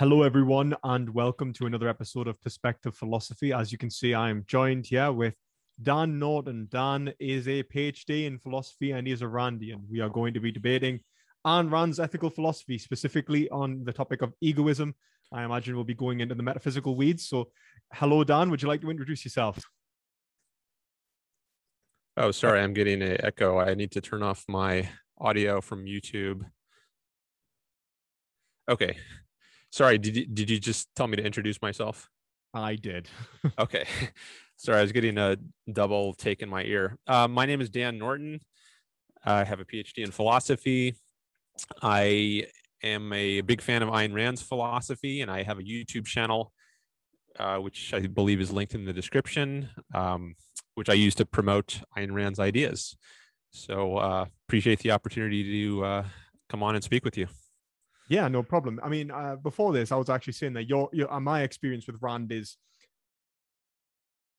Hello, everyone, and welcome to another episode of Perspective Philosophy. As you can see, I am joined here with Dan Norton. Dan is a PhD in philosophy and he is a Randian. We are going to be debating Ayn Rand's ethical philosophy, specifically on the topic of egoism. I imagine we'll be going into the metaphysical weeds. So, hello, Dan. Would you like to introduce yourself? Oh, sorry, I'm getting an echo. I need to turn off my audio from YouTube. Okay, Sorry, did you, did you just tell me to introduce myself? I did. okay. Sorry, I was getting a double take in my ear. Uh, my name is Dan Norton. I have a PhD in philosophy. I am a big fan of Ayn Rand's philosophy, and I have a YouTube channel, uh, which I believe is linked in the description, um, which I use to promote Ayn Rand's ideas. So uh, appreciate the opportunity to uh, come on and speak with you. Yeah, no problem. I mean, uh, before this, I was actually saying that your, your uh, my experience with Rand is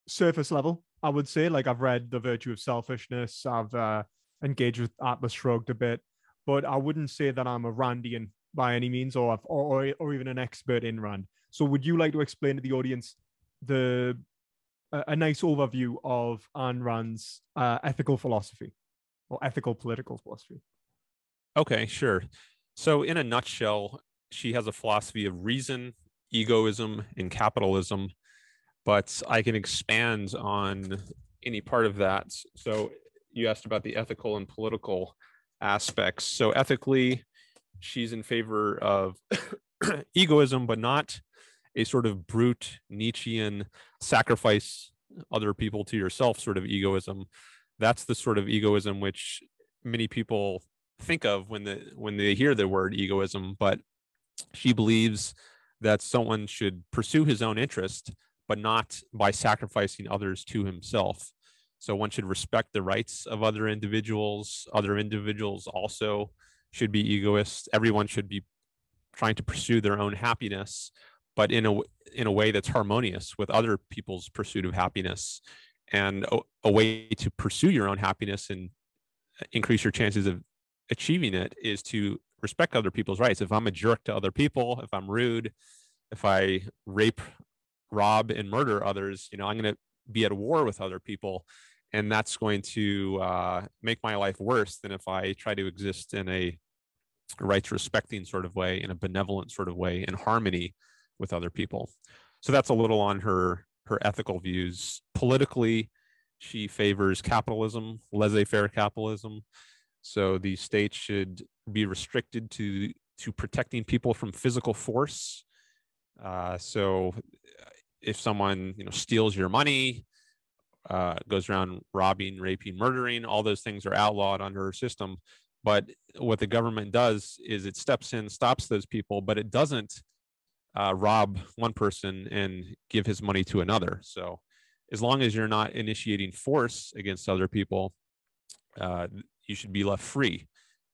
surface level. I would say, like I've read The Virtue of Selfishness. I've uh, engaged with Atlas Shrugged a bit, but I wouldn't say that I'm a Randian by any means, or or or even an expert in Rand. So, would you like to explain to the audience the a, a nice overview of Ayn Rand's uh, ethical philosophy or ethical political philosophy? Okay, sure. So, in a nutshell, she has a philosophy of reason, egoism, and capitalism. But I can expand on any part of that. So, you asked about the ethical and political aspects. So, ethically, she's in favor of egoism, but not a sort of brute Nietzschean sacrifice other people to yourself sort of egoism. That's the sort of egoism which many people think of when the when they hear the word egoism but she believes that someone should pursue his own interest but not by sacrificing others to himself. So one should respect the rights of other individuals. Other individuals also should be egoists. Everyone should be trying to pursue their own happiness but in a in a way that's harmonious with other people's pursuit of happiness. And a, a way to pursue your own happiness and increase your chances of achieving it is to respect other people's rights. If I'm a jerk to other people, if I'm rude, if I rape, rob, and murder others, you know, I'm going to be at war with other people. And that's going to uh, make my life worse than if I try to exist in a rights respecting sort of way, in a benevolent sort of way, in harmony with other people. So that's a little on her her ethical views. Politically, she favors capitalism, laissez-faire capitalism. So the state should be restricted to to protecting people from physical force. Uh, so if someone you know steals your money, uh, goes around robbing, raping, murdering, all those things are outlawed under our system. But what the government does is it steps in, stops those people, but it doesn't uh, rob one person and give his money to another. So as long as you're not initiating force against other people, uh, you should be left free.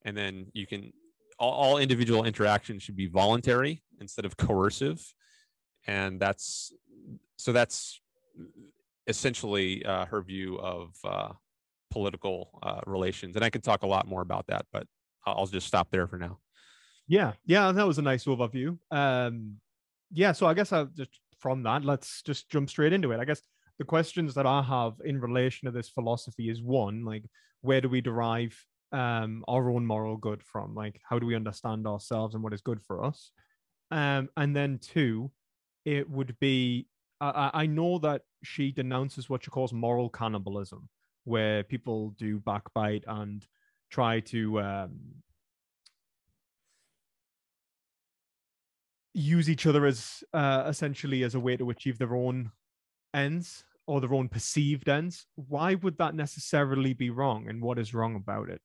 And then you can, all, all individual interactions should be voluntary instead of coercive. And that's, so that's essentially uh, her view of uh, political uh, relations. And I can talk a lot more about that, but I'll just stop there for now. Yeah, yeah, that was a nice overview. Um, yeah, so I guess I'll just from that, let's just jump straight into it. I guess the questions that I have in relation to this philosophy is one, like where do we derive um, our own moral good from? Like, how do we understand ourselves and what is good for us? Um, and then two, it would be I, I know that she denounces what she calls moral cannibalism, where people do backbite and try to um, use each other as uh, essentially as a way to achieve their own ends or their own perceived ends, why would that necessarily be wrong? And what is wrong about it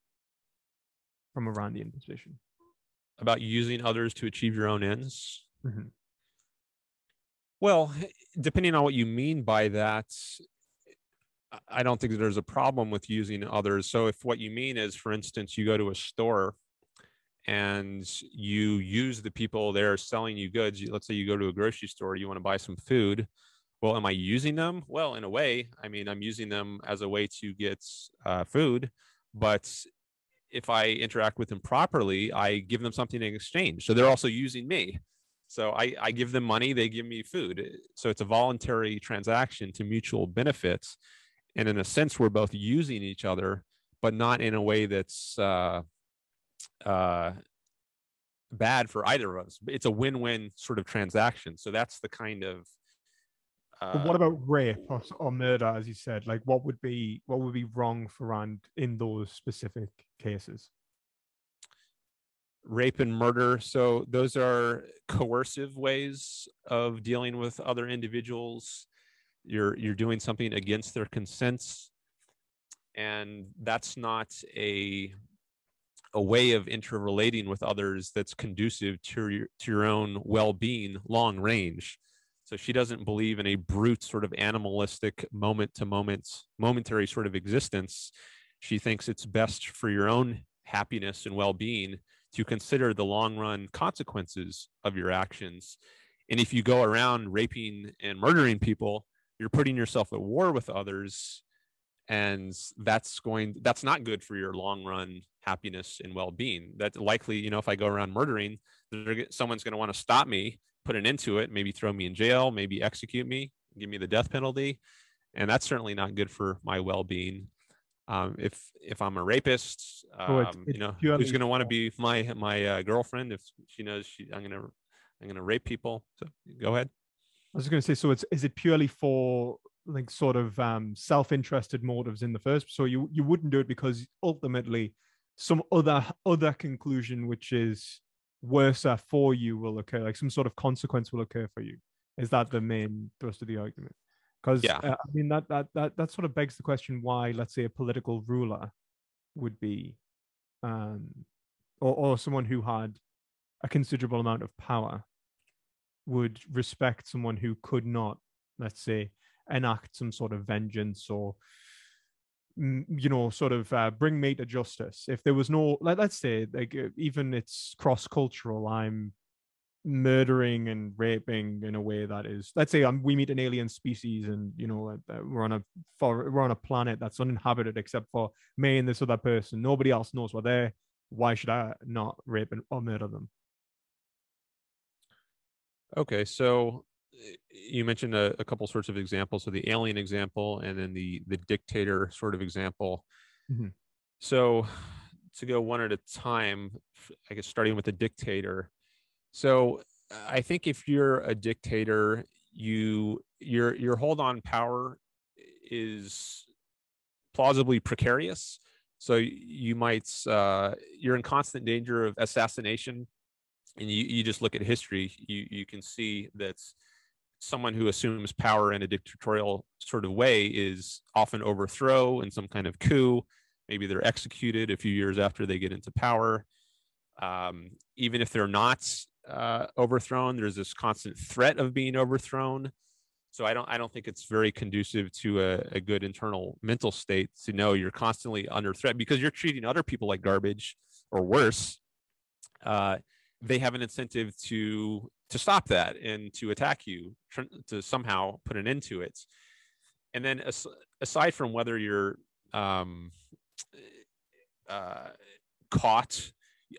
from a Randian position? About using others to achieve your own ends? Mm-hmm. Well, depending on what you mean by that, I don't think that there's a problem with using others. So, if what you mean is, for instance, you go to a store and you use the people there selling you goods, let's say you go to a grocery store, you want to buy some food well am i using them well in a way i mean i'm using them as a way to get uh, food but if i interact with them properly i give them something in exchange so they're also using me So I, I give them money, they give me food. So it's a voluntary transaction to mutual benefits. And in a sense, we're both using each other, but not in a way that's uh, uh, bad for either of us. It's a win-win sort of transaction. So that's the kind of. Uh, what about rape or, or murder, as you said? Like, what would be what would be wrong for Rand in those specific cases? rape and murder. So those are coercive ways of dealing with other individuals. You're you're doing something against their consents, and that's not a a way of interrelating with others that's conducive to your to your own well-being long range. So she doesn't believe in a brute sort of animalistic moment to moment momentary sort of existence. She thinks it's best for your own happiness and well-being to consider the long run consequences of your actions. And if you go around raping and murdering people, you're putting yourself at war with others. And that's going, that's not good for your long run happiness and well being. That likely, you know, if I go around murdering, someone's going to want to stop me, put an end to it, maybe throw me in jail, maybe execute me, give me the death penalty. And that's certainly not good for my well being um, if if I'm a rapist, um, oh, it's, it's you know, who's going to want to be my my uh, girlfriend if she knows she I'm gonna I'm gonna rape people. So go ahead. I was going to say, so it's is it purely for like sort of um, self-interested motives in the first? So you you wouldn't do it because ultimately some other other conclusion which is worse for you will occur, like some sort of consequence will occur for you. Is that the main thrust of the argument? Because yeah. uh, I mean that that that that sort of begs the question why, let's say, a political ruler would be, um, or or someone who had a considerable amount of power would respect someone who could not, let's say, enact some sort of vengeance or you know sort of uh, bring me to justice. If there was no let, let's say like even it's cross cultural i'm murdering and raping in a way that is let's say um, we meet an alien species and you know uh, we're on a for, we're on a planet that's uninhabited except for me and this other person. Nobody else knows we're there. Why should i not rape and, or murder them? Okay so you mentioned a, a couple sorts of examples so the alien example and then the the dictator sort of example mm-hmm. so to go one at a time i guess starting with the dictator so I think if you're a dictator, you your your hold on power is plausibly precarious. So you might uh, you're in constant danger of assassination, and you you just look at history, you you can see that someone who assumes power in a dictatorial sort of way is often overthrow in some kind of coup. Maybe they're executed a few years after they get into power. Um, even if they're not uh, overthrown. There's this constant threat of being overthrown. So I don't I don't think it's very conducive to a, a good internal mental state to know you're constantly under threat because you're treating other people like garbage or worse. Uh, they have an incentive to to stop that and to attack you to somehow put an end to it. And then as, aside from whether you're um, uh, caught,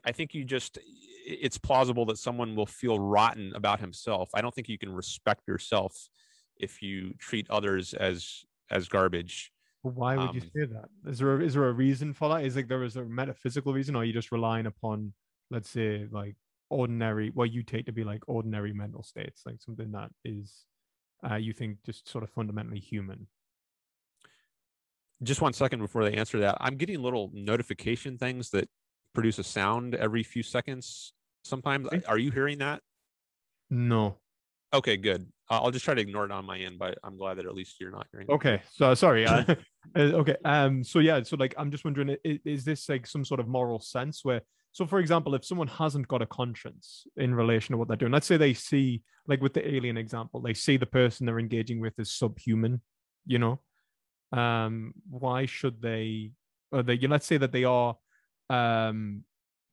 I think you just it's plausible that someone will feel rotten about himself. I don't think you can respect yourself if you treat others as as garbage. Why would um, you say that? Is there a, is there a reason for that? Is like there is a metaphysical reason, or are you just relying upon, let's say, like ordinary what you take to be like ordinary mental states, like something that is, uh, you think just sort of fundamentally human? Just one second before they answer that, I'm getting little notification things that produce a sound every few seconds sometimes. Are you hearing that? No. Okay, good. I'll just try to ignore it on my end, but I'm glad that at least you're not hearing. Okay, so sorry. uh, okay, um, so yeah, so like I'm just wondering, is, is this like some sort of moral sense where, so for example, if someone hasn't got a conscience in relation to what they're doing, let's say they see, like with the alien example, they see the person they're engaging with as subhuman, you know, um, why should they? Or they, let's say that they are um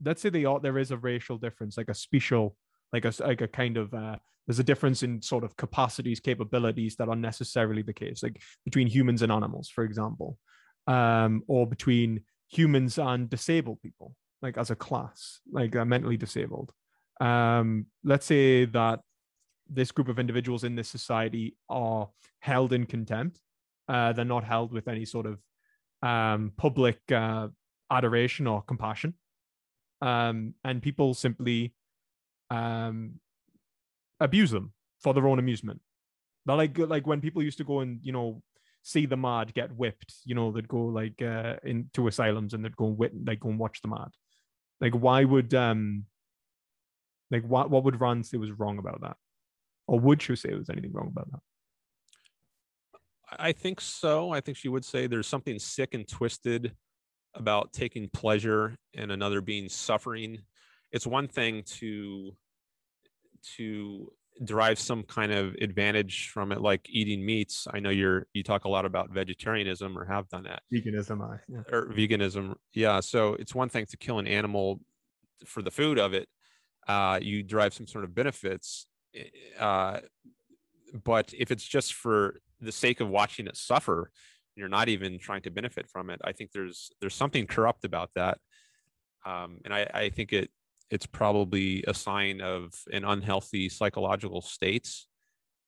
let's say they are there is a racial difference like a special like a like a kind of uh there's a difference in sort of capacities capabilities that are necessarily the case like between humans and animals for example um or between humans and disabled people like as a class like uh, mentally disabled um, let's say that this group of individuals in this society are held in contempt. Uh, they're not held with any sort of um, public uh, adoration or compassion. Um, and people simply um, abuse them for their own amusement. Like like when people used to go and you know see the mad get whipped, you know, they'd go like uh, into asylums and they'd go and whip, like go and watch the mad. Like why would um like what what would Rand say was wrong about that? Or would she say there was anything wrong about that? I think so. I think she would say there's something sick and twisted about taking pleasure in another being's suffering. It's one thing to to derive some kind of advantage from it, like eating meats. I know you're you talk a lot about vegetarianism or have done that. Veganism, I yeah. or veganism. Yeah. So it's one thing to kill an animal for the food of it. Uh, you derive some sort of benefits. Uh, but if it's just for the sake of watching it suffer, you're not even trying to benefit from it. I think there's there's something corrupt about that. Um, and I, I think it it's probably a sign of an unhealthy psychological state.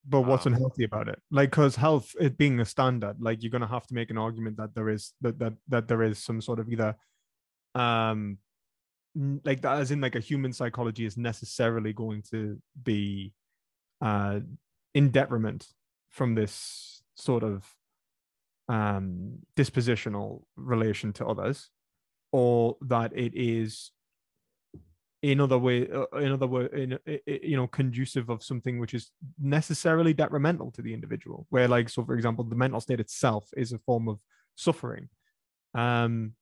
But what's Um, unhealthy about it? Like, because health, it being a standard, like you're gonna have to make an argument that there is that that that there is some sort of either, um, like that, as in like a human psychology is necessarily going to be, uh, in detriment from this sort of, um, dispositional relation to others, or that it is in other way uh, in other way in you know conducive of something which is necessarily detrimental to the individual where like so for example the mental state itself is a form of suffering. Um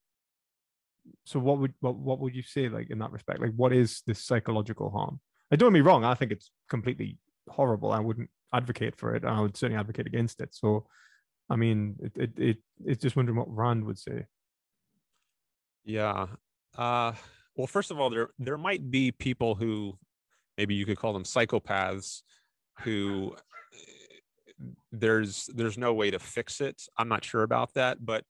so what would what, what would you say like in that respect? Like what is this psychological harm? I don't me wrong i think it's completely horrible. I wouldn't advocate for it i would certainly advocate against it. So i mean it it, it it's just wondering what rand would say. Yeah. Uh, well, first of all, there there might be people who maybe you could call them psychopaths who there's there's no way to fix it. I'm not sure about that, but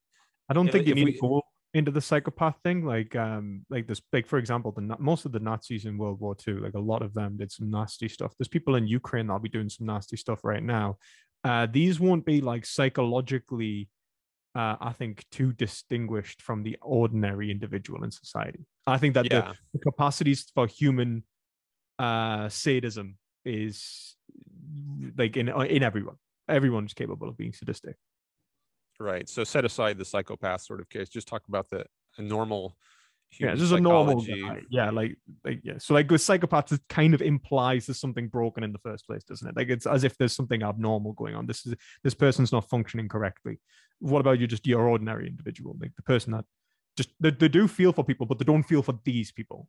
I don't think you if need we- to go into the psychopath thing. Like, um, like this, like for example, the most of the Nazis in World War II, like a lot of them did some nasty stuff. There's people in Ukraine that'll be doing some nasty stuff right now. Uh, these won't be like psychologically, uh, I think, too distinguished from the ordinary individual in society. I think that the, yeah, the capacities for human uh sadism is like in in everyone. Everyone's capable of being sadistic. right. So set aside the psychopath sort of case. Just talk about the normal yeah, is a normal guy. Yeah, like, like yeah. So like with psychopaths, it kind of implies there's something broken in the first place, doesn't it? Like it's as if there's something abnormal going on. This is this person's not functioning correctly. What about you? Just your ordinary individual, like the person that just they, they do feel for people, but they don't feel for these people,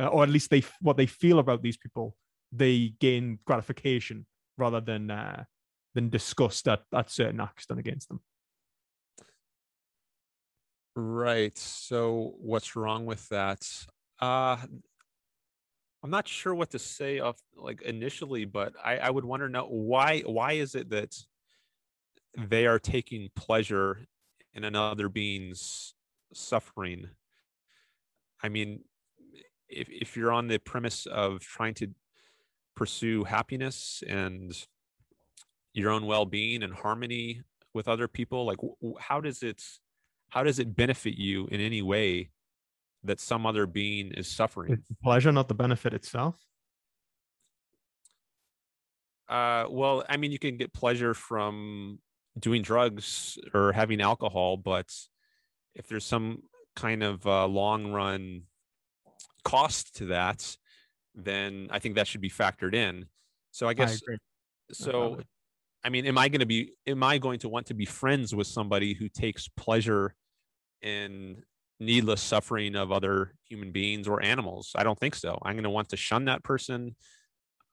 uh, or at least they what they feel about these people, they gain gratification rather than uh, than disgust at at certain acts done against them. Right. So what's wrong with that? Uh I'm not sure what to say of like initially, but I, I would want to know why why is it that they are taking pleasure in another being's suffering? I mean, if if you're on the premise of trying to pursue happiness and your own well-being and harmony with other people, like how does it how does it benefit you in any way that some other being is suffering? It's pleasure, not the benefit itself. Uh, well, I mean, you can get pleasure from doing drugs or having alcohol, but if there's some kind of uh, long run cost to that, then I think that should be factored in. So I I guess agree. so. I mean, am I going to be? Am I going to want to be friends with somebody who takes pleasure in needless suffering of other human beings or animals? I don't think so. I'm going to want to shun that person.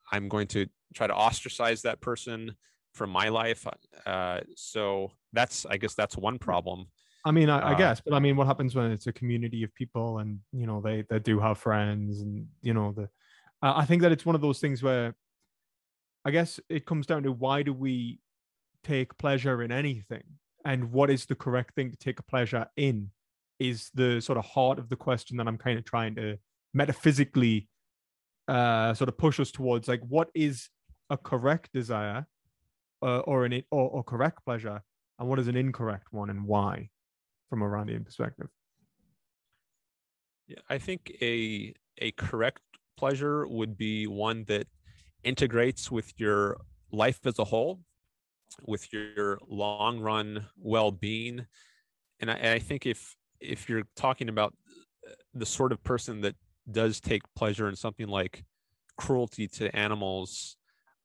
I'm going to try to ostracize that person from my life. Uh, so that's, I guess, that's one problem. I mean, I, I Uh, guess, but I mean, what happens when it's a community of people and you know they they do have friends and you know the. I I think that it's one of those things where, I guess it comes down to why do we take pleasure in anything and what is the correct thing to take a pleasure in is the sort of heart of the question that I'm kind of trying to metaphysically uh, sort of push us towards like what is a correct desire uh, or an or, or correct pleasure and what is an incorrect one and why from a Randian perspective? Yeah i think a a correct pleasure would be one that integrates with your life as a whole with your long run well-being. And I, and I think if if you're talking about the sort of person that does take pleasure in something like cruelty to animals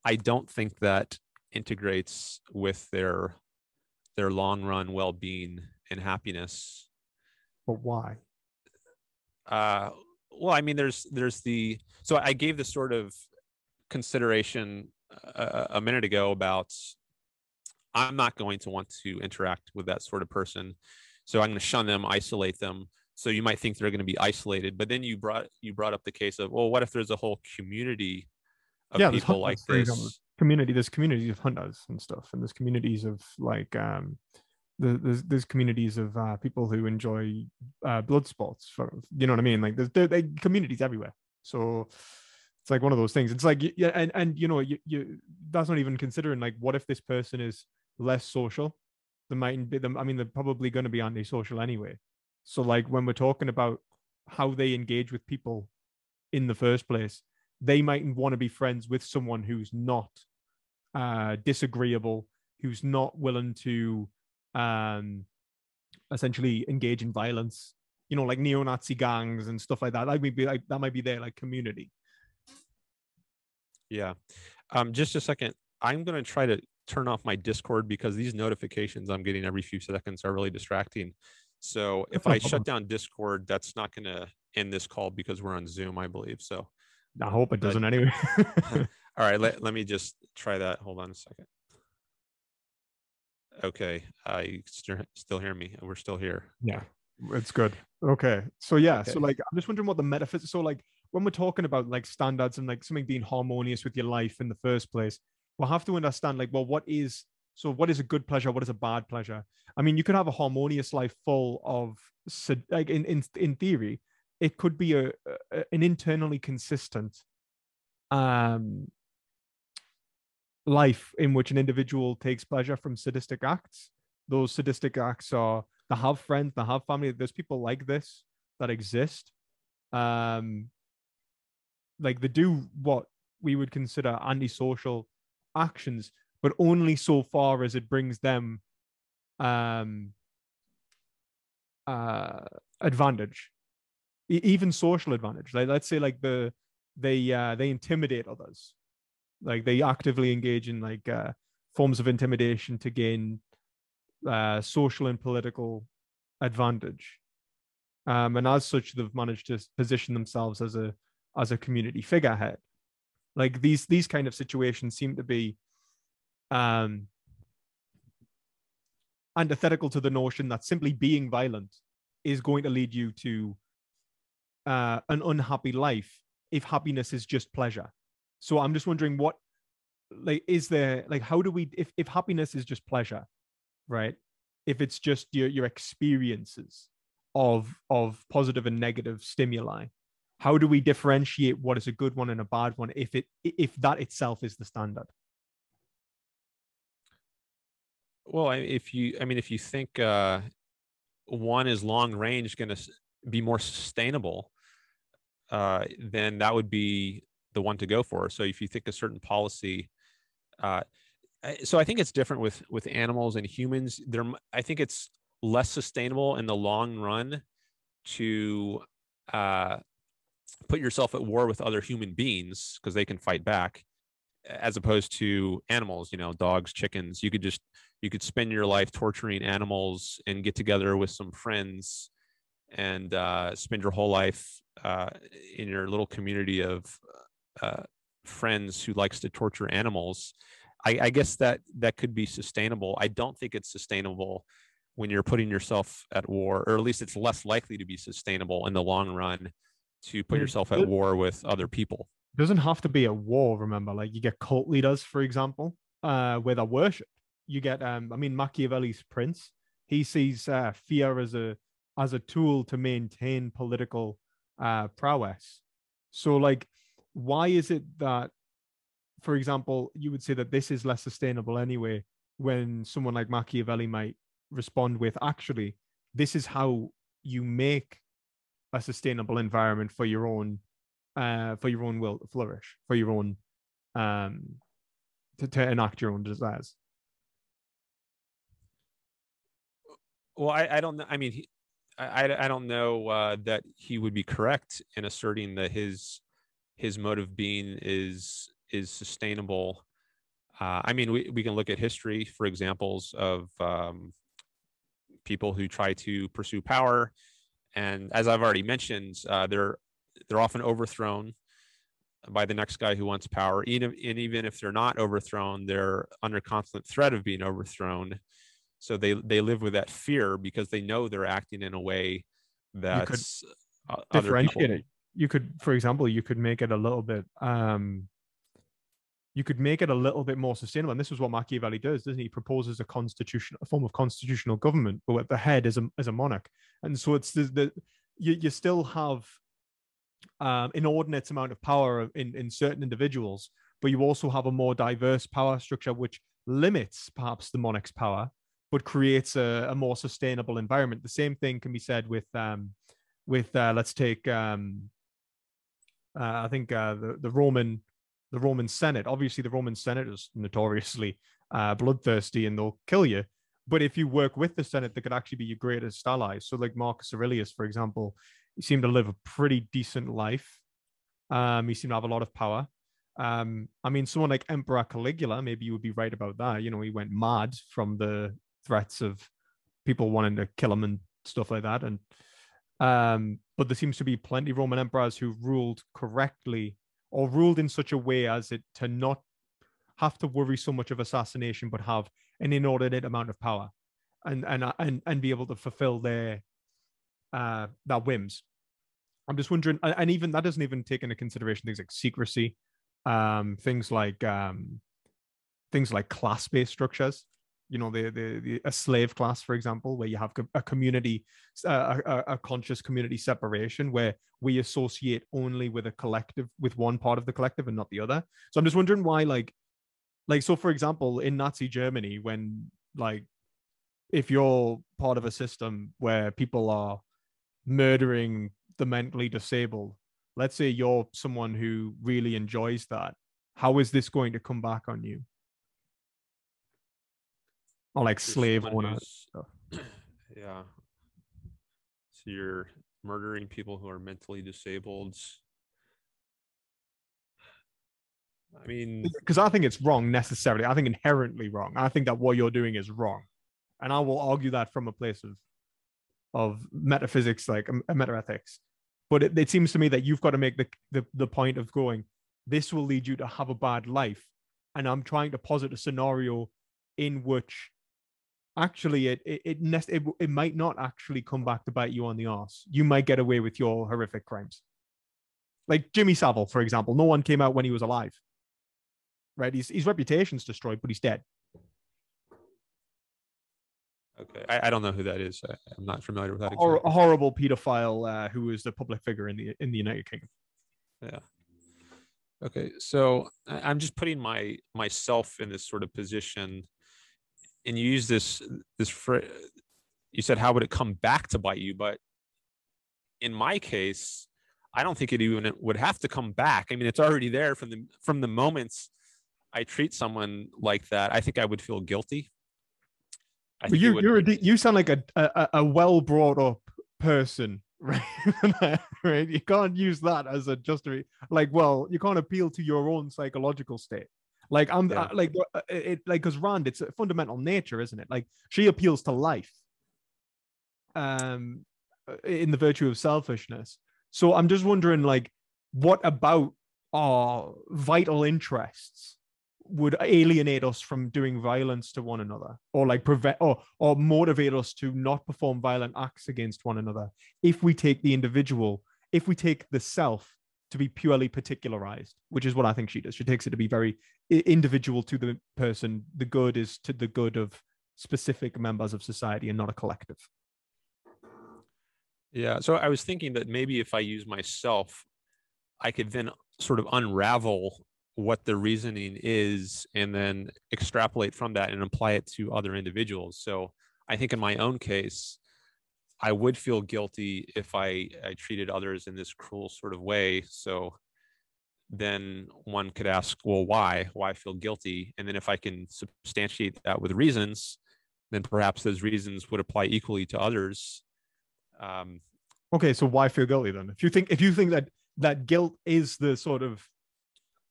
i don't think that integrates with their their long run well-being and happiness. But why? Uh well i mean there's there's the so i gave the sort of consideration a, a minute ago about i'm not going to want to interact with that sort of person. So i'm going to shun them isolate them. So you might think they're going to be isolated but then you brought you brought up the case of well what if there's a whole community of yeah, people like this community there's communities of hunters and stuff and there's communities of like um there's there's communities of uh, people who enjoy uh, blood sports for you know what I mean? Like there's there, there communities everywhere. So it's like one of those things. It's like yeah and and you know you, you that's not even considering like what if this person is less social? They might be them I mean they're probably going to be antisocial anyway. So like when we're talking about how they engage with people in the first place they might want to be friends with someone who's not uh disagreeable who's not willing to um, essentially engage in violence. You know, like neo-Nazi gangs and stuff like that. That might be like that might be their like community. Yeah. Um, just a second. I'm gonna try to turn off my Discord because these notifications I'm getting every few seconds are really distracting. So if I shut down Discord, that's not gonna end this call because we're on Zoom, I believe. So I hope it doesn't anyway. all right, let, let me just try that. Hold on a second. Okay, uh, I st- still hear me. We're still here. Yeah, it's good. Okay, so yeah, okay. so like I'm just wondering what the metaphysics. So like when we're talking about like standards and like something being harmonious with your life in the first place, we'll have to understand like well, what is so what is a good pleasure? What is a bad pleasure? I mean, you could have a harmonious life full of like in in in theory, it could be a, a an internally consistent um life in which an individual takes pleasure from sadistic acts. Those sadistic acts are they have friends, they have family. There's people like this that exist. Um, like they do what we would consider antisocial actions, but only so far as it brings them um uh advantage even social advantage like let's say like the they uh they intimidate others like they actively engage in like uh, forms of intimidation to gain uh, social and political advantage. Um, and as such, they've managed to position themselves as a as a community figurehead. Like these these kind of situations seem to be um, antithetical to the notion that simply being violent is going to lead you to uh, an unhappy life if happiness is just pleasure. So I'm just wondering what like is there like how do we if if happiness is just pleasure, right? If it's just your your experiences of of positive and negative stimuli, how do we differentiate what is a good one and a bad one if it if that itself is the standard? Well, if you, I mean, if you think uh, one is long range going to be more sustainable, uh, then that would be the one to go for. So if you think a certain policy, uh, so I think it's different with with animals and humans. There, I think it's less sustainable in the long run to uh, put yourself at war with other human beings because they can fight back, as opposed to animals. You know, dogs, chickens. You could just you could spend your life torturing animals and get together with some friends and uh, spend your whole life uh, in your little community of uh, friends who likes to torture animals I, I guess that that could be sustainable. I don't think it's sustainable when you're putting yourself at war or at least it's less likely to be sustainable in the long run to put yourself at war with other people. It doesn't have to be a war remember like you get cult leaders for example uh where they're worshipped. You get um i mean machiavelli's prince he sees uh, fear as a as a tool to maintain political uh prowess. So like why is it that, for example, you would say that this is less sustainable anyway, when someone like Machiavelli might respond with, actually, this is how you make a sustainable environment for your own uh for your own will to flourish for your own um to, to enact your own desires. Well i, I don't know i mean he, I, I don't know uh, that he would be correct in asserting that his his mode of being is is sustainable uh, i mean we, we can look at history for examples of um, people who try to pursue power and as I've already mentioned, uh, they're they're often overthrown by the next guy who wants power. Even and even if they're not overthrown, they're under constant threat of being overthrown. So they they live with that fear because they know they're acting in a way that's uh, differentiate it. You could, for example, you could make it a little bit um, you could make it a little bit more sustainable. And this is what Machiavelli does, doesn't he? he proposes a constitution, a form of constitutional government, but at the head is a as a monarch. And so it's the, the you, you still have um, inordinate amount of power in, in certain individuals, but you also have a more diverse power structure, which limits perhaps the monarch's power, but creates a, a more sustainable environment. The same thing can be said with um, with uh, let's take um, uh, I think uh, the the Roman the Roman Senate. Obviously, the Roman Senate is notoriously uh, bloodthirsty and they'll kill you. But if you work with the Senate, they could actually be your greatest allies. So, like Marcus Aurelius, for example, he seemed to live a pretty decent life. Um, he seemed to have a lot of power. Um, I mean, someone like Emperor Caligula, maybe you would be right about that. You know, he went mad from the threats of people wanting to kill him and stuff like that. And um, but there seems to be plenty of Roman emperors who ruled correctly or ruled in such a way as it to not have to worry so much of assassination, but have an inordinate amount of power and and and and be able to fulfill their uh their whims. I'm just wondering, and even that doesn't even take into consideration things like secrecy, um, things like um, things like class-based structures you know the, the, the a slave class for example where you have a community a, a conscious community separation where we associate only with a collective with one part of the collective and not the other. So i'm just wondering why like like so for example in nazi germany when like if you're part of a system where people are murdering the mentally disabled let's say you're someone who really enjoys that how is this going to come back on you or like slave owner stuff. Yeah. So you're murdering people who are mentally disabled. I mean, because I think it's wrong necessarily. I think inherently wrong. I think that what you're doing is wrong, and I will argue that from a place of of metaphysics, like um, metaethics. But it, it seems to me that you've got to make the, the the point of going. This will lead you to have a bad life, and I'm trying to posit a scenario in which actually it it it, it it might not actually come back to bite you on the ass. You might get away with your horrific crimes. Like Jimmy Savile, for example, no one came out when he was alive. Right? His his reputation's destroyed, but he's dead. Okay, I, I don't know who that is. I, am not familiar with that. Or a horrible pedophile uh, who was the public figure in the in the United Kingdom. Yeah. Okay, so I'm just putting my myself in this sort of position and you use this this phrase you said how would it come back to bite you? But in my case i don't think it even would have to come back. I mean it's already there from the from the moments i treat someone like that i think i would feel guilty. Well, you would, a, you sound like a a, a well brought up person right? Right? You can't use that as a just like well you can't appeal to your own psychological state like I'm yeah. I, like uh, it like because Rand, it's a fundamental nature, isn't it? Like she appeals to life, um, in the virtue of selfishness. So I'm just wondering, like, what about our vital interests would alienate us from doing violence to one another, or like prevent or or motivate us to not perform violent acts against one another if we take the individual, if we take the self to be purely particularized, which is what I think she does. She takes it to be very individual to the person. The good is to the good of specific members of society and not a collective. Yeah. So I was thinking that maybe if I use myself, I could then sort of unravel what the reasoning is and then extrapolate from that and apply it to other individuals. So I think in my own case, I would feel guilty if I, I treated others in this cruel sort of way. So then one could ask, well, why? Why feel guilty? And then if I can substantiate that with reasons, then perhaps those reasons would apply equally to others. Um, okay, so why feel guilty then? If you think if you think that that guilt is the sort of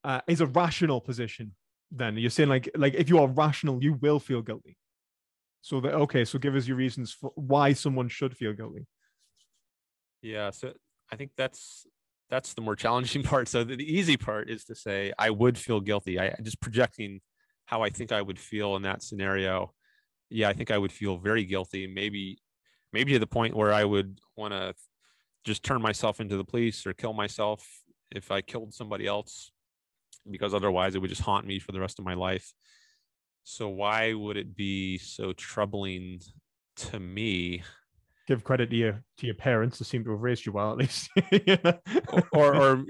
uh, is a rational position, then you're saying like like if you are rational, you will feel guilty. So that okay, so give us your reasons for why someone should feel guilty. Yeah, so I think that's that's the more challenging part. So the, the easy part is to say I would feel guilty. I just projecting how I think I would feel in that scenario. Yeah, I think I would feel very guilty. Maybe maybe to the point where I would want to just turn myself into the police or kill myself if I killed somebody else because otherwise it would just haunt me for the rest of my life. So why would it be so troubling to me? Give credit to your to your parents who seem to have raised you well, at least. or, or,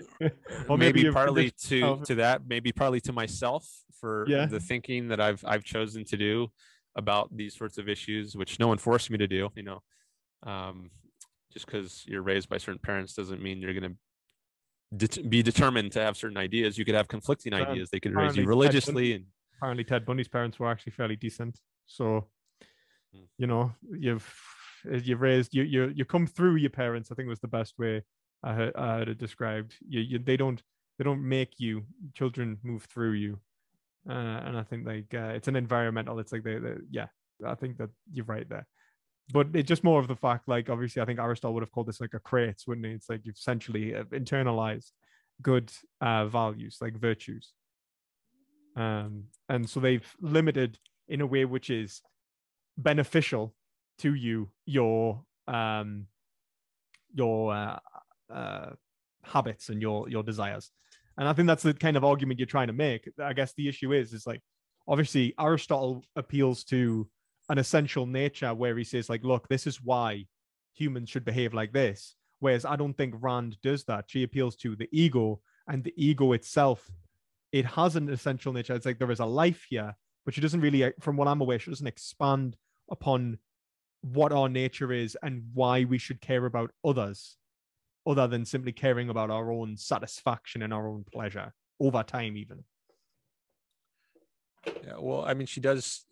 or maybe, maybe partly to to that, maybe partly to myself for yeah. the thinking that I've I've chosen to do about these sorts of issues, which no one forced me to do. You know, um, just because you're raised by certain parents doesn't mean you're going to de- be determined to have certain ideas. You could have conflicting ideas. They could raise you religiously and apparently Ted Bundy's parents were actually fairly decent. So, hmm. you know, you've you've raised you you you come through your parents. I think was the best way I had, I had described. You, you they don't they don't make you. Children move through you, uh, and I think like uh, it's an environmental. It's like they, they yeah. I think that you're right there. But it's just more of the fact, like obviously, I think Aristotle would have called this like arete, wouldn't he? It's like you've essentially uh, internalized good uh, values, like virtues um, and so they've limited in a way which is beneficial to you your um, your uh, uh, habits and your your desires. And i think that's the kind of argument you're trying to make. I guess the issue is is like obviously aristotle appeals to an essential nature where he says like look this is why humans should behave like this. Whereas i don't think rand does that. She appeals to the ego and the ego itself it has an essential nature. It's like there is a life here, but she doesn't really, uh, from what I'm aware, she doesn't expand upon what our nature is and why we should care about others, other than simply caring about our own satisfaction and our own pleasure over time, even. Yeah, well, I mean, she does,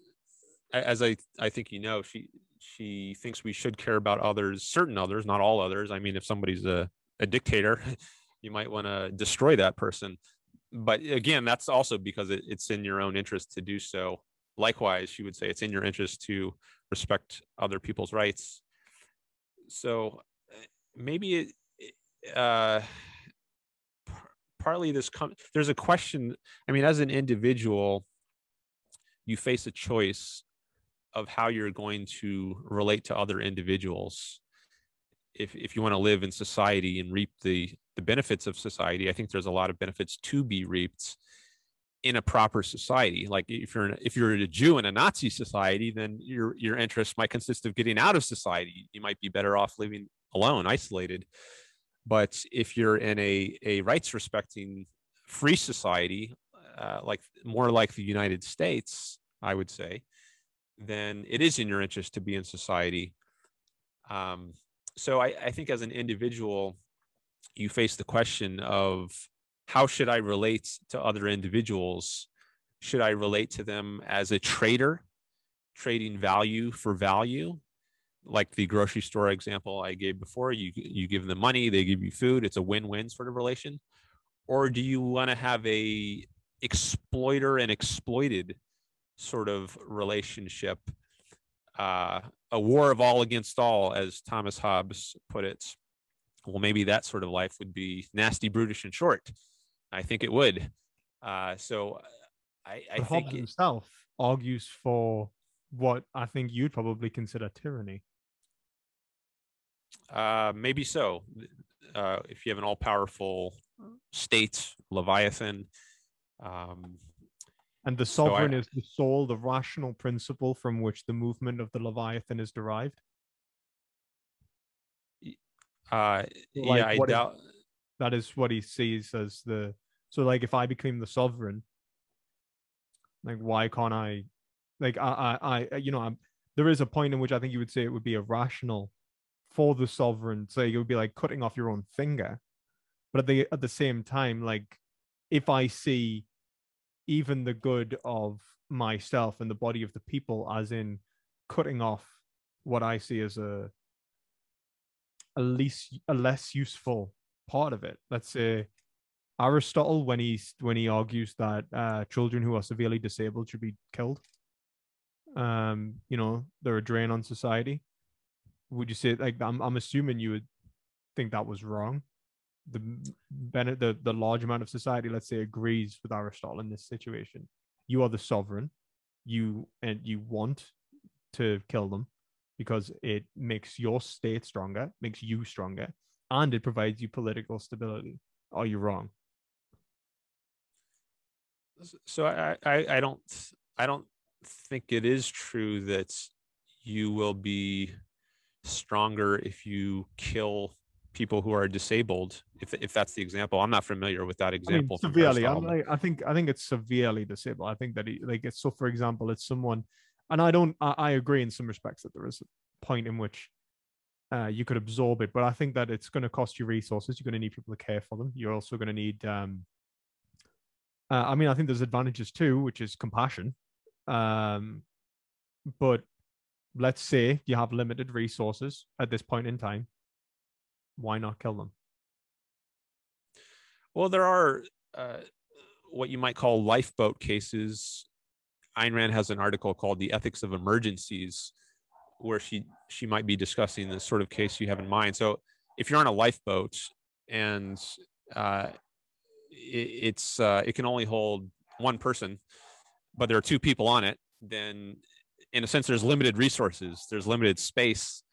as I I think you know, she she thinks we should care about others, certain others, not all others. I mean, if somebody's a a dictator, you might want to destroy that person but again, that's also because it, it's in your own interest to do so. Likewise, you would say it's in your interest to respect other people's rights. So eh, maybe it, uh, partly this com- there's a question. I mean, as an individual, you face a choice of how you're going to relate to other individuals. If if you want to live in society and reap the the benefits of society, I think there's a lot of benefits to be reaped in a proper society. Like if you're if you're a Jew in a Nazi society, then your your interest might consist of getting out of society. You might be better off living alone, isolated. But if you're in a a rights respecting free society, uh, like more like the United States, I would say, then it is in your interest to be in society. Um, so I, I think as an individual, you face the question of how should I relate to other individuals? Should I relate to them as a trader, trading value for value? Like the grocery store example I gave before, you you give them money, they give you food. It's a win-win sort of relation. Or do you want to have a exploiter and exploited sort of relationship? Uh, a war of all against all, as Thomas Hobbes put it well, maybe that sort of life would be nasty, brutish, and short. I think it would. Uh, so I, I think Hobbes himself argues for what I think you'd probably consider tyranny. Uh, maybe so. Uh, if you have an all-powerful state, Leviathan. Um, and the sovereign so I, is the soul, the rational principle from which the movement of the Leviathan is derived. Uh, like, yeah, I doubt. That is what he sees as the so like if I became the sovereign, like why can't I like I I, I you know I'm there is a point in which I think you would say it would be irrational for the sovereign. So it would be like cutting off your own finger. But at the at the same time, like if I see even the good of myself and the body of the people, as in cutting off what I see as a a least a less useful part of it. Let's say Aristotle when he's when he argues that uh, children who are severely disabled should be killed. Um, you know, they're a drain on society. Would you say like I'm I'm assuming you would think that was wrong? The the the large amount of society, let's say, agrees with Aristotle in this situation. You are the sovereign. You and you want to kill them because it makes your state stronger, makes you stronger, and it provides you political stability. Are you wrong? So I, I, I don't I don't think it is true that you will be stronger if you kill people who are disabled if, if that's the example i'm not familiar with that example I mean, severely I'm like, i think i think it's severely disabled i think that like it's so for example it's someone and I don't. I, I agree in some respects that there is a point in which uh, you could absorb it, but I think that it's going to cost you resources. You're going to need people to care for them. You're also going to need. Um, uh, I mean, I think there's advantages too, which is compassion. Um, but let's say you have limited resources at this point in time. Why not kill them? Well, there are uh, what you might call lifeboat cases Ayn Rand has an article called "The Ethics of Emergencies," where she she might be discussing the sort of case you have in mind. So, if you're on a lifeboat and uh, it, it's uh, it can only hold one person, but there are two people on it, then in a sense there's limited resources, there's limited space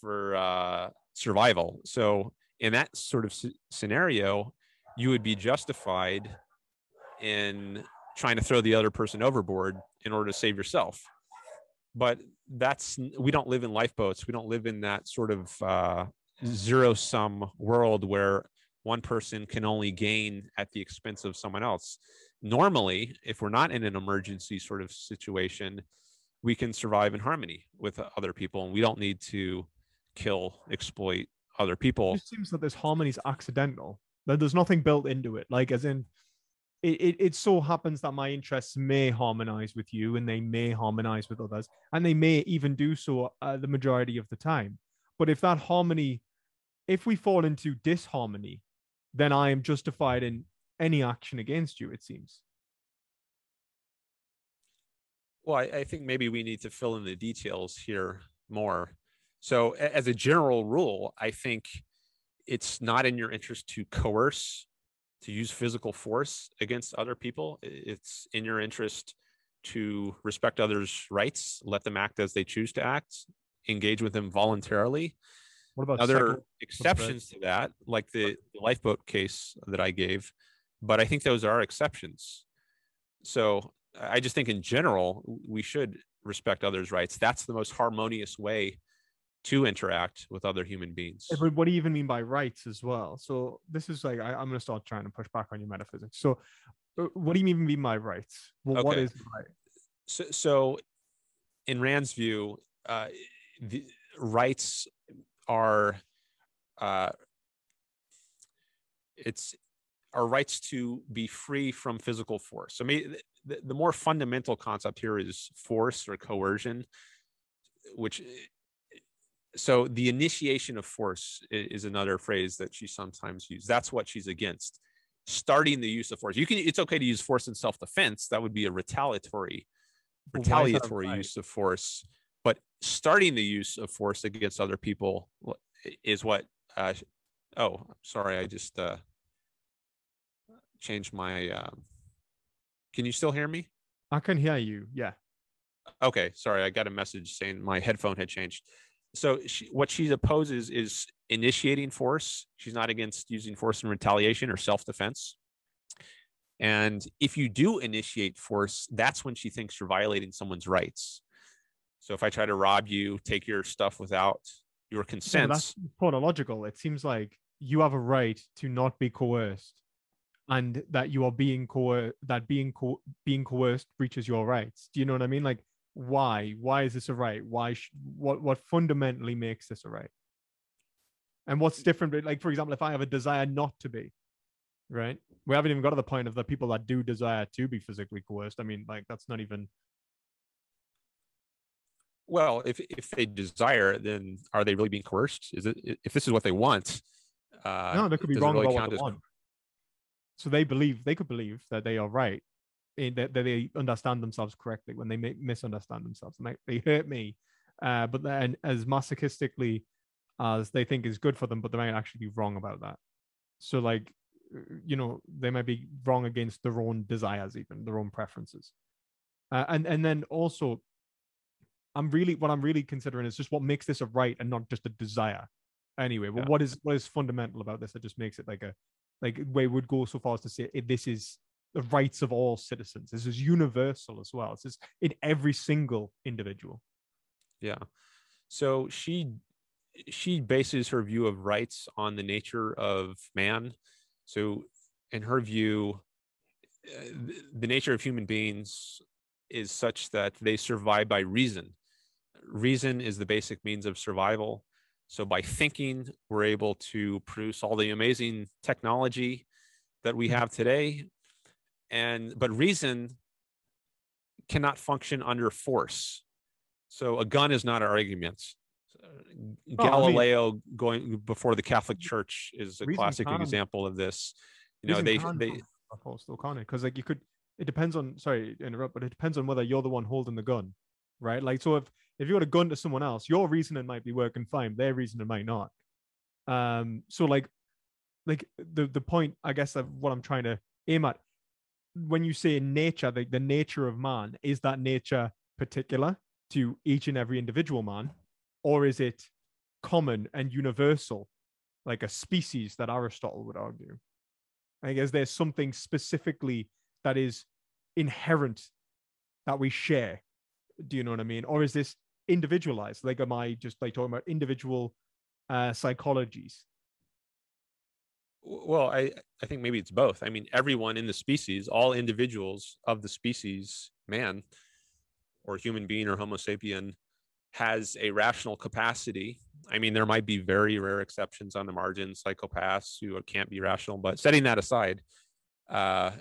for uh, survival. So, in that sort of scenario, you would be justified in trying to throw the other person overboard in order to save yourself. But that's we don't live in lifeboats. We don't live in that sort of uh, zero sum world where one person can only gain at the expense of someone else. Normally if we're not in an emergency sort of situation we can survive in harmony with other people and we don't need to kill exploit other people. It seems that this harmony is accidental. That there's nothing built into it. Like as in it, it, it so happens that my interests may harmonize with you and they may harmonize with others and they may even do so uh, the majority of the time. But if that harmony if we fall into disharmony then i am justified in any action against you it seems. Well I, I think maybe we need to fill in the details here more. So as a general rule i think it's not in your interest to coerce to use physical force against other people. It's in your interest to respect others' rights, let them act as they choose to act, engage with them voluntarily. What about other exceptions to that, like the, the lifeboat case that I gave? But I think those are exceptions. So I just think in general, we should respect others' rights. That's the most harmonious way to interact with other human beings. But what do you even mean by rights as well? So this is like I, am going to start trying to push back on your metaphysics. So, uh, what do you even mean by rights? Well, okay. What is right? So, so, in Rand's view, uh, the rights are uh, it's our rights to be free from physical force. So, maybe the, the more fundamental concept here is force or coercion, which so the initiation of force is another phrase that she sometimes uses. That's what she's against. Starting the use of force. You can. It's okay to use force in self-defense. That would be a retaliatory, retaliatory use of force. But starting the use of force against other people is what. Uh, oh, sorry. I just uh, changed my. Um, can you still hear me? I can hear you. Yeah. Okay. Sorry, I got a message saying my headphone had changed so she, what she opposes is initiating force. She's not against using force in retaliation or self-defense. And if you do initiate force, that's when she thinks you're violating someone's rights. So if I try to rob you, take your stuff without your consent, yeah, that's tautological. It seems like you have a right to not be coerced and that you are being coerced, that being co- being coerced breaches your rights do you know what i mean like why? Why is this a right? Why sh- what what fundamentally makes this a right? And what's different like for example if i have a desire not to be right? We haven't even got to the point of the people that do desire to be physically coerced. I mean like that's not even well if if they desire then are they really being coerced? Is it if this is what they want uh no they could be wrong really about what they want. so they believe they could believe that they are right that, that they understand themselves correctly when they misunderstand themselves. And they, they hurt me uh but then as masochistically as they think is good for them but they might actually be wrong about that. So like you know they might be wrong against their own desires even their own preferences. Uh, and and then also i'm really what i'm really considering is just what makes this a right and not just a desire. Anyway yeah. what is what is fundamental about this that just makes it like a like we would go so far as to say this is the rights of all citizens this is universal as well this is in every single individual yeah so she she bases her view of rights on the nature of man so, in her view, the nature of human beings is such that they survive by reason. Reason is the basic means of survival. So, by thinking, we're able to produce all the amazing technology that we mm-hmm. have today. And but reason cannot function under force. So, a gun is not an argument. Oh, Galileo I mean, going before the Catholic Church is a classic can, example of this. You know, they they still can because like you could. It depends on. Sorry, interrupt, but it depends on whether you're the one holding the gun, right? Like, so if if you got a gun to someone else, your reasoning might be working fine, their reasoning might not. Um, so like, like the the point, I guess, of what I'm trying to aim at when you say nature, the, the nature of man is that nature particular to each and every individual man or is it common and universal, like a species that Aristotle would argue? I guess there's something specifically that is inherent that we share. Do you know what I mean? Or is this individualized? Like, am I just like talking about individual uh, psychologies? Well, I, I think maybe it's both. I mean, everyone in the species, all individuals of the species, man or human being or Homo sapien, has a rational capacity. I mean, there might be very rare exceptions on the margin, psychopaths who can't be rational, but setting that aside, uh,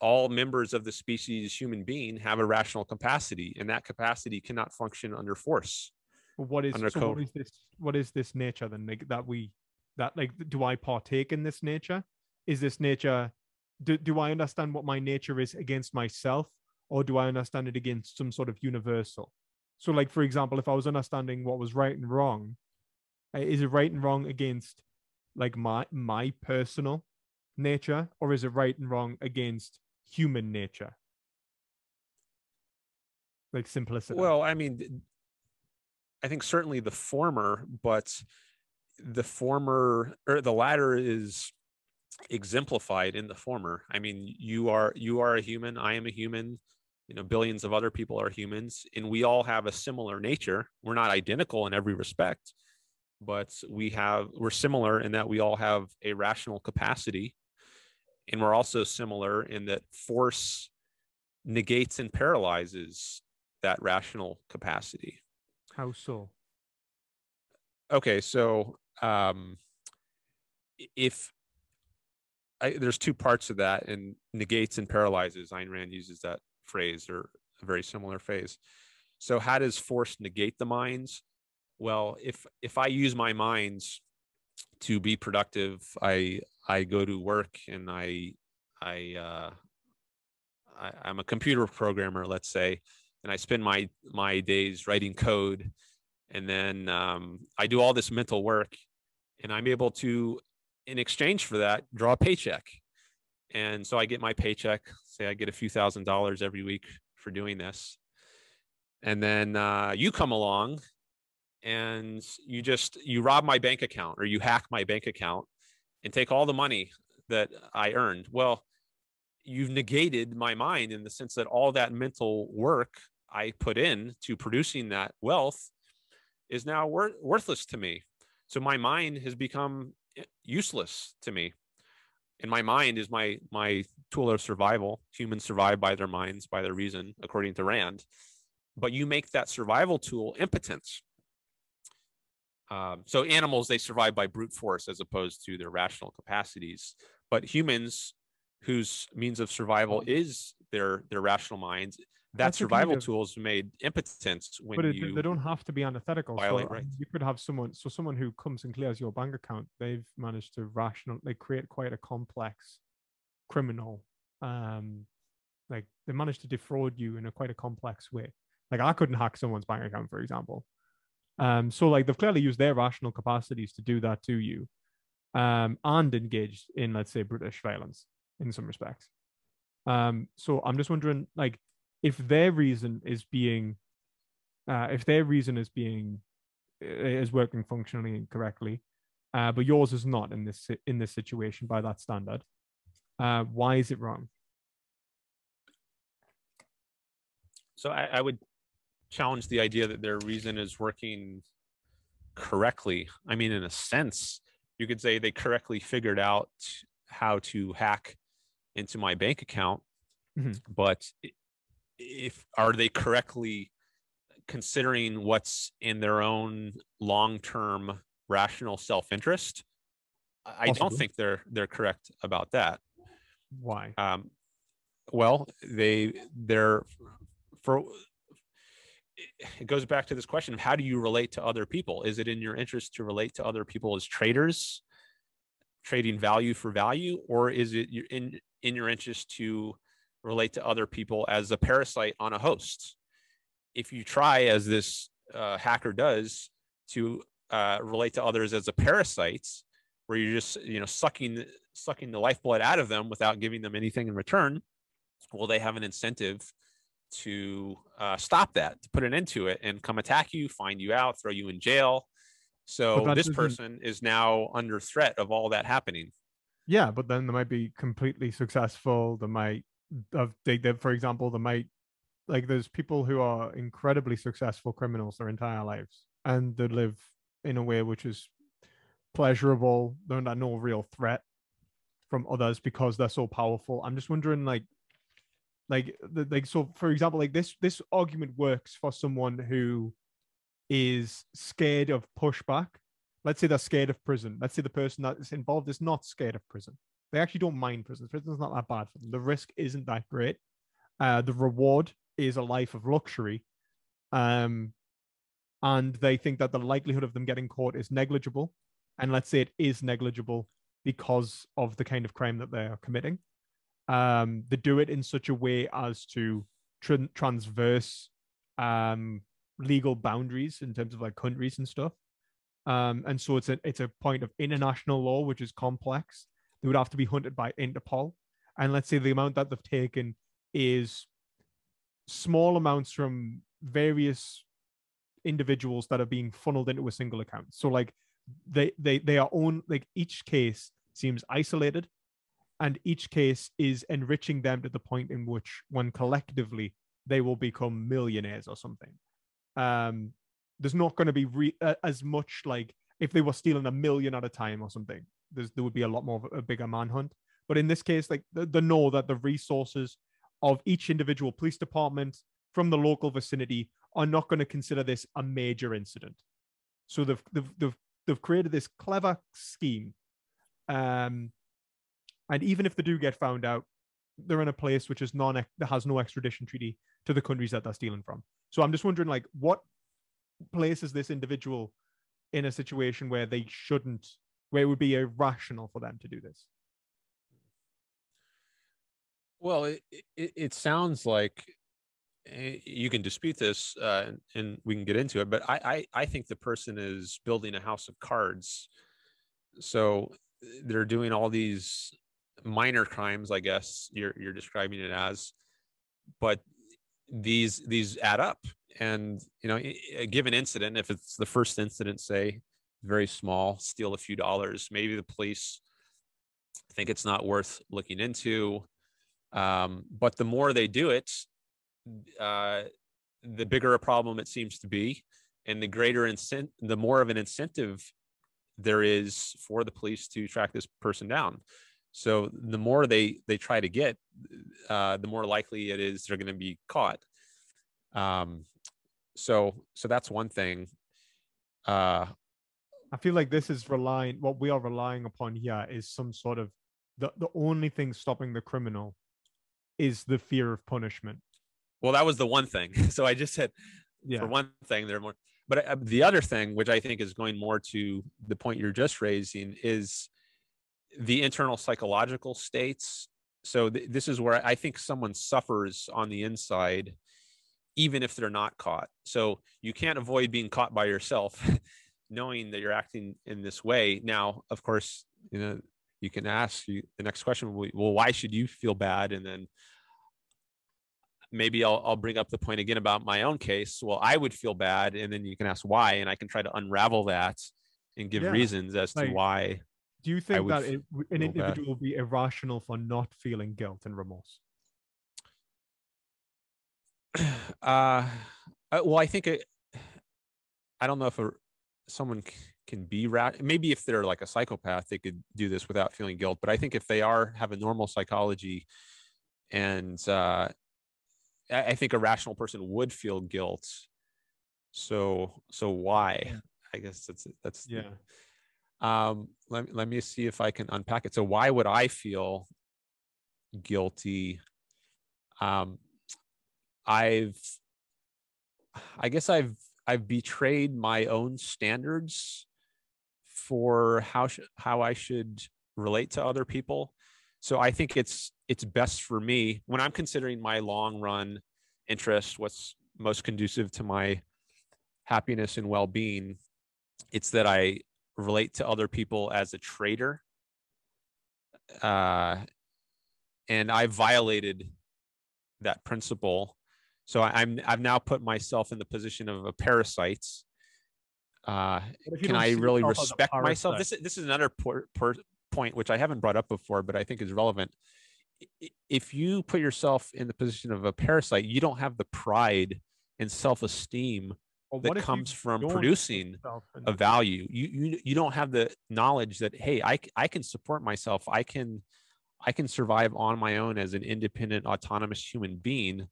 all members of the species human being have a rational capacity, and that capacity cannot function under force. What is, so what is this? What is this nature then? That we that like do I partake in this nature? Is this nature? Do, do I understand what my nature is against myself, or do I understand it against some sort of universal? So, like for example, if I was understanding what was right and wrong, uh, is it right and wrong against like my my personal nature, or is it right and wrong against human nature? Like simplicity. Well, I mean, I think certainly the former, but the former or the latter is exemplified in the former. I mean, you are you are a human. I am a human you know billions of other people are humans and we all have a similar nature we're not identical in every respect but we have we're similar in that we all have a rational capacity and we're also similar in that force negates and paralyzes that rational capacity how so okay so um if I, there's two parts of that and negates and paralyzes Ayn Rand uses that phrase or a very similar phrase. So how does force negate the minds? Well, if if I use my minds to be productive, I I go to work and I I, uh, I am a computer programmer, let's say, and I spend my my days writing code, and then um, I do all this mental work, and I'm able to, in exchange for that, draw a paycheck and so I get my paycheck. Say I get a few thousand dollars every week for doing this, and then uh, you come along, and you just you rob my bank account or you hack my bank account and take all the money that I earned. Well, you've negated my mind in the sense that all that mental work I put in to producing that wealth is now wor- worthless to me. So my mind has become useless to me. And my mind is my my tool of survival. Humans survive by their minds by their reason according to rand. But you make that survival tool impotence. Um, so animals they survive by brute force as opposed to their rational capacities. But humans whose means of survival is their their rational minds that That's survival kind of, tool made impotent when but it, you they don't have to be antithetical violate so, you could have someone so someone who comes and clears your bank account they've managed to rational they create quite a complex criminal um like they managed to defraud you in a quite a complex way. Like i couldn't hack someone's bank account for example. Um so like they've clearly used their rational capacities to do that to you um and engaged in let's say brutish violence in some respects. Um so i'm just wondering like if their reason is being uh, if their reason is being is working functionally and correctly uh, but yours is not in this in this situation by that standard uh, why is it wrong so I, I would challenge the idea that their reason is working correctly i mean in a sense you could say they correctly figured out how to hack into my bank account mm-hmm. but if are they correctly considering what's in their own long-term rational self-interest? I Possibly. don't think they're they're correct about that. Why? Um well they they're for it goes back to this question of how do you relate to other people? Is it in your interest to relate to other people as traders trading value for value or is it in in your interest to relate to other people as a parasite on a host. If you try, as this uh, hacker does, to uh, relate to others as a parasite, where you're just you know sucking sucking the lifeblood out of them without giving them anything in return, well, they have an incentive to uh, stop that, to put an end to it, and come attack you, find you out, throw you in jail. So this person is now under threat of all that happening. Yeah, but then they might be completely successful. They might of for example, they might like there's people who are incredibly successful criminals their entire lives and they live in a way which is pleasurable. They're not no real threat from others because they're so powerful. I'm just wondering, like, like, the, like, so for example, like this this argument works for someone who is scared of pushback. Let's say they're scared of prison. Let's say the person that is involved is not scared of prison. They actually don't mind prison. Prison's not that bad for them. The risk isn't that great. Uh, the reward is a life of luxury. Um, and they think that the likelihood of them getting caught is negligible. And let's say it is negligible because of the kind of crime that they are committing. Um, they do it in such a way as to tra- transverse um, legal boundaries in terms of like countries and stuff. Um, and so it's a it's a point of international law which is complex they would have to be hunted by Interpol. And let's say the amount that they've taken is small amounts from various individuals that are being funneled into a single account. So like they they they are own like each case seems isolated and each case is enriching them to the point in which when collectively they will become millionaires or something. Um there's not going to be re- uh, as much like if they were stealing a million at a time or something there would be a lot more of a bigger manhunt. But in this case, like the, the know that the resources of each individual police department from the local vicinity are not going to consider this a major incident. So they've they've they've, they've created this clever scheme. Um, and even if they do get found out, they're in a place which is non that has no extradition treaty to the countries that they're stealing from. So I'm just wondering, like, what places this individual in a situation where they shouldn't where it would be irrational for them to do this? Well, it, it, it sounds like eh, you can dispute this uh, and we can get into it, but I, I, I think the person is building a house of cards. So they're doing all these minor crimes, I guess you're, you're describing it as, but these, these add up and, you know, a given incident, if it's the first incident, say very small, steal a few dollars. Maybe the police think it's not worth looking into. Um, but the more they do it, uh, the bigger a problem it seems to be, and the greater incent, the more of an incentive there is for the police to track this person down. So the more they they try to get, uh, the more likely it is they're going to be caught. Um, so so that's one thing. Uh, I feel like this is relying what we are relying upon here is some sort of the the only thing stopping the criminal is the fear of punishment. Well, that was the one thing. So I just said Yeah. for one thing there are more but uh, the other thing which i think is going more to the point you're just raising is the internal psychological states so th- this is where i think someone suffers on the inside even if they're not caught so you can't avoid being caught by yourself knowing that you're acting in this way now of course you know you can ask you the next question well why should you feel bad and then maybe I'll, I'll bring up the point again about my own case. Well, I would feel bad, and then you can ask why, and I can try to unravel that and give Yeah. reasons as to Like- why. Do you think that it, an bad. individual will be irrational for not feeling guilt and remorse? Uh, uh, well, I think it. I don't know if a, someone c- can be rat. Maybe if they're like a psychopath, they could do this without feeling guilt. But I think if they are have a normal psychology, and uh, I, I think a rational person would feel guilt. So so why? Yeah. I guess that's that's Yeah. um let, let me see if i can unpack it so why would i feel guilty um i've i guess i've i've betrayed my own standards for how sh- how i should relate to other people. So i think it's it's best for me when i'm considering my long run interest what's most conducive to my happiness and well-being it's that i relate to other people as a trader. Uh, and i violated that principle so I, i'm i've now put myself in the position of a parasite. Uh, But if you can i really yourself as a respect myself? This, is- this is another por- per- point which i haven't brought up before but i think is relevant. If you put yourself in the position of a parasite you don't have the pride and self-esteem Or that what if you comes from producing a value. you you you don't have the knowledge that hey I I can support myself. I can i can survive on my own as an independent autonomous human being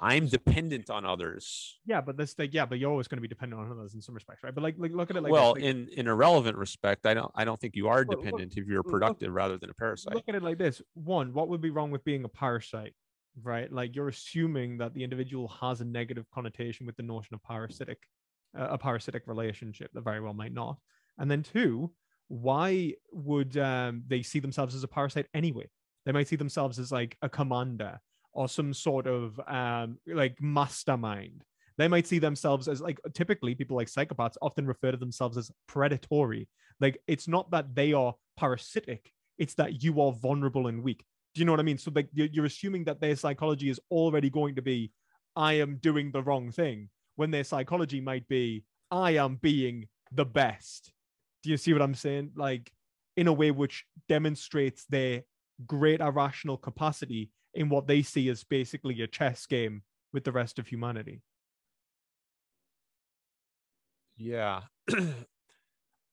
i'm dependent on others Yeah, but that's like yeah, but you're always going to be dependent on others in some respects, right? But like, like look at it like well this, like, in in a relevant respect i don't i don't think you are Look- look- dependent if you're look- productive rather than a parasite look at it like this: one, what would be wrong with being a parasite, right? Like you're assuming that the individual has a negative connotation with the notion of parasitic, uh, a parasitic relationship that very well might not. And then two, why would um, they see themselves as a parasite anyway? They might see themselves as like a commander or some sort of um, like mastermind. They might see themselves as like typically people like psychopaths often refer to themselves as predatory. Like it's not that they are parasitic, it's that you are vulnerable and weak. Do you know what I mean? So like you're, assuming that their psychology is already going to be, I am doing the wrong thing, when their psychology might be, I am being the best. Do you see what I'm saying? Like in a way which demonstrates their great irrational capacity in what they see as basically a chess game with the rest of humanity. Yeah. uh,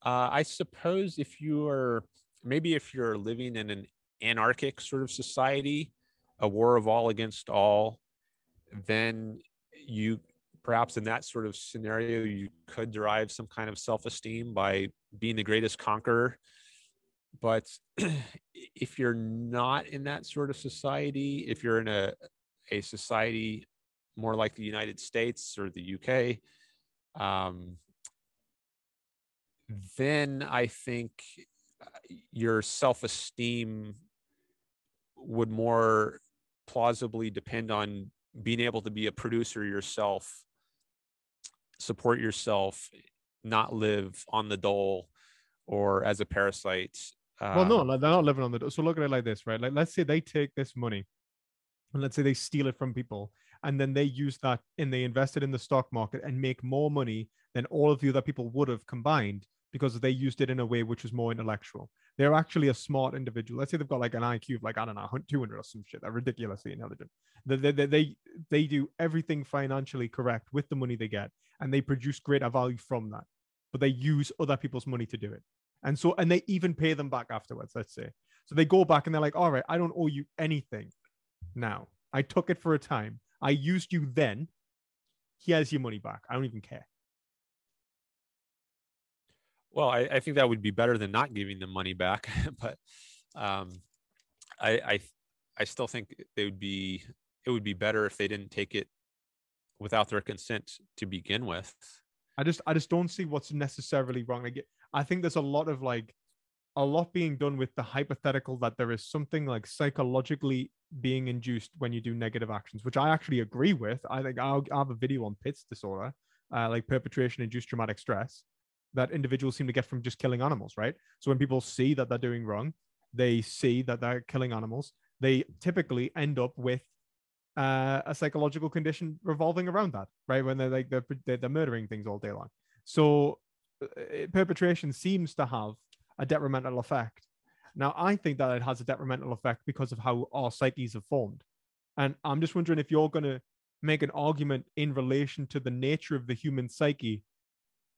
I suppose if you are maybe if you're living in an anarchic sort of society, a war of all against all, then you perhaps in that sort of scenario you could derive some kind of self-esteem by being the greatest conqueror. But if you're not in that sort of society, if you're in a a society more like the United States or the UK, um, then I think uh, your self esteem would more plausibly depend on being able to be a producer yourself, support yourself, not live on the dole or as a parasite. Well, no, um, like, they're not living on the. So look at it like this, right? Like, let's say they take this money, and let's say they steal it from people, and then they use that and they invest it in the stock market and make more money than all of the other people would have combined because they used it in a way which was more intellectual. They're actually a smart individual. Let's say they've got like an IQ of like I don't know, 200 or some shit. They're ridiculously intelligent. They they they they, they do everything financially correct with the money they get, and they produce greater value from that. but they use other people's money to do it. And so, and they even pay them back afterwards, let's say. So they go back and they're like, all right, I don't owe you anything now. I took it for a time. I used you then. Here's your money back. I don't even care. Well, I, I think that would be better than not giving them money back, but um, I, I I still think they would be it would be better if they didn't take it without their consent to begin with. I just I just don't see what's necessarily wrong. Like I think there's a lot of like a lot being done with the hypothetical that there is something like psychologically being induced when you do negative actions, which I actually agree with. I think I'll, I'll have a video on PITS disorder, uh, like perpetration induced traumatic stress, that individuals seem to get from just killing animals, right? So when people see that they're doing wrong, they see that they're killing animals, they typically end up with uh, a psychological condition revolving around that, right? When they're like they're, they're murdering things all day long. So Uh, uh, perpetration seems to have a detrimental effect. Now, I think that it has a detrimental effect because of how our psyches have formed. And I'm just wondering if you're going to make an argument in relation to the nature of the human psyche,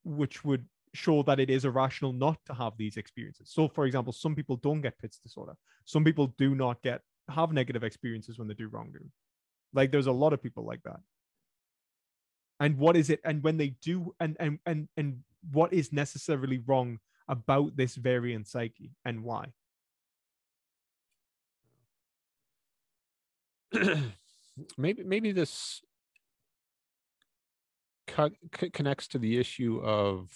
which would show that it is irrational not to have these experiences. So, for example, some people don't get PITS disorder. Some people do not get have negative experiences when they do wrongdoing. Like there's a lot of people like that. And what is it? And when they do, and and and and what is necessarily wrong about this variant psyche and why? maybe maybe this co- connects to the issue of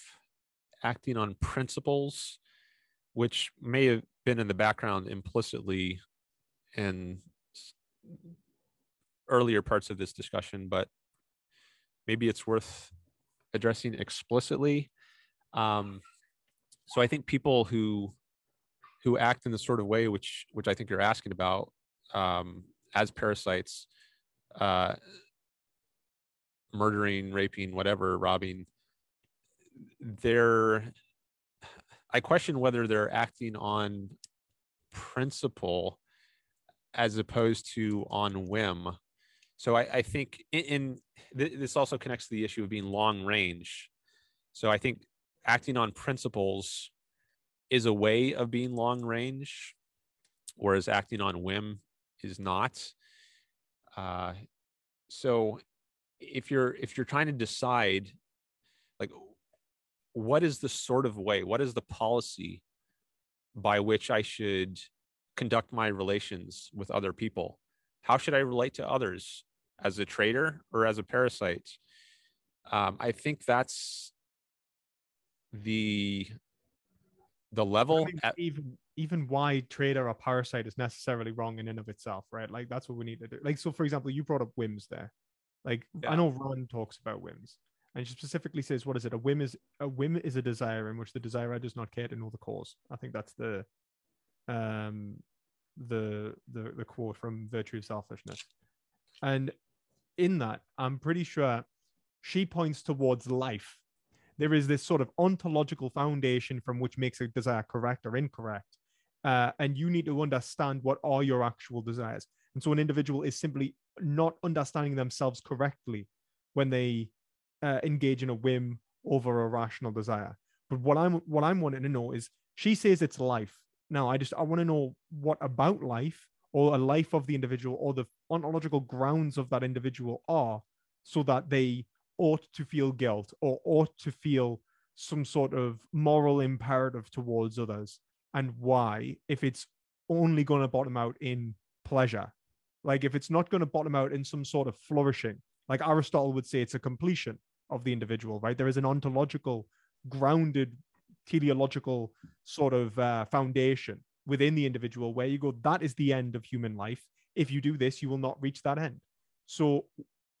acting on principles which may have been in the background implicitly in earlier parts of this discussion but maybe it's worth addressing explicitly um, so i think people who who act in the sort of way which which i think you're asking about um, as parasites uh, murdering raping whatever robbing they're i question whether they're acting on principle as opposed to on whim. So i, I think in, in this also connects to the issue of being long range. So i think acting on principles is a way of being long range, whereas acting on whim is not. Uh, so if you're if you're trying to decide like what is the sort of way what is the policy by which i should conduct my relations with other people how should i relate to others as a trader or as a parasite um, i think that's the the level even even why trader or parasite is necessarily wrong in and of itself right? Like that's what we need to do. Like so for example you brought up whims there. Like yeah. i know Rand talks about whims and she specifically says what is it? A whim is a whim is a desire in which the desirer does not care to know the cause. I think that's the um the the, the quote from virtue of selfishness. And in that i'm pretty sure she points towards life there is this sort of ontological foundation from which makes a desire correct or incorrect. Uh, and you need to understand what are your actual desires. And so an individual is simply not understanding themselves correctly when they uh, engage in a whim over a rational desire. But what I'm what I'm wanting to know is she says it's life. Now I just I want to know what about life or a life of the individual or the ontological grounds of that individual are so that they ought to feel guilt or ought to feel some sort of moral imperative towards others and why if it's only going to bottom out in pleasure? Like if it's not going to bottom out in some sort of flourishing like aristotle would say it's a completion of the individual right? There is an ontological grounded teleological sort of uh, foundation within the individual where you go that is the end of human life. If you do this you will not reach that end. So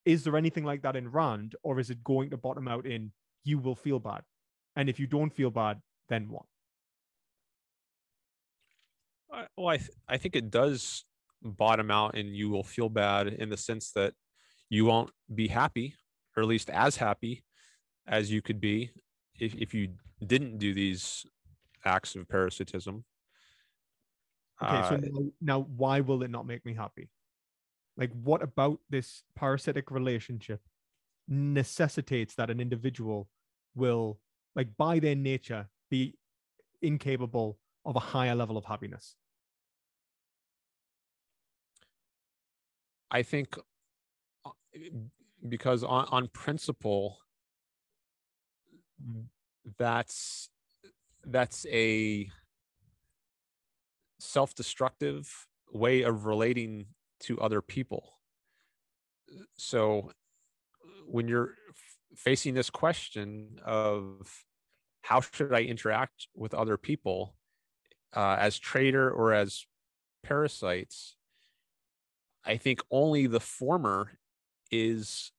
is there anything like that in Rand, or is it going to bottom out in you will feel bad? And if you don't feel bad, then what? well, I th- I think it does bottom out, and you will feel bad in the sense that you won't be happy, or at least as happy as you could be if if you didn't do these acts of parasitism. Okay, uh, so now, now why will it not make me happy? Like, what about this parasitic relationship necessitates that an individual will like by their nature, be incapable of a higher level of happiness? I think uh, because on, on principle, that's that's a self-destructive way of relating to other people so when you're facing this question of how should i interact with other people uh, as trader or as parasites i think only the former is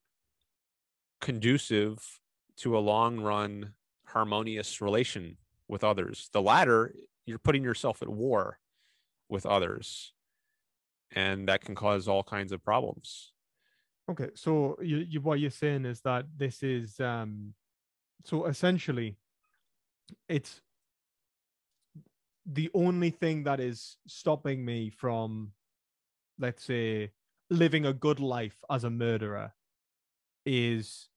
conducive to a long run harmonious relation with others. The latter, you're putting yourself at war with others, and that can cause all kinds of problems. Okay, so you, you what you're saying is that this is um, so essentially, it's the only thing that is stopping me from, let's say, living a good life as a murderer is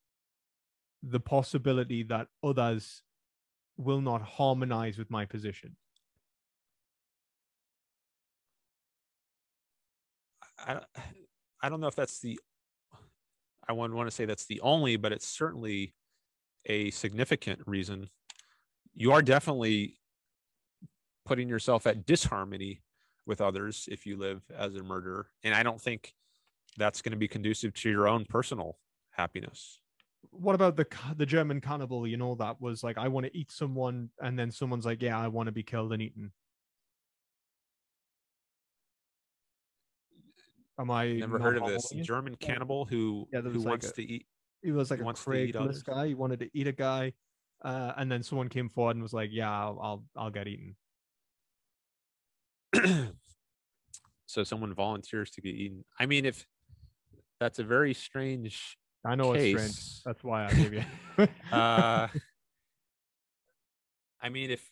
the possibility that others will not harmonize with my position. I, I don't know if that's the I wouldn't want to say that's the only, but it's certainly a significant reason. You are definitely putting yourself at disharmony with others if you live as a murderer. And I don't think that's going to be conducive to your own personal happiness what about the the German cannibal? You know that was like I want to eat someone, and then someone's like, "Yeah, I want to be killed and eaten." Am I never heard of this German cannibal who yeah, who wants a, to eat? He was like a Craigslist guy. He wanted to eat a guy, uh, and then someone came forward and was like, "Yeah, I'll I'll, I'll get eaten." so someone volunteers to get eaten. I mean, if that's a very strange I know case, it's strange. That's why I gave you. uh, I mean, if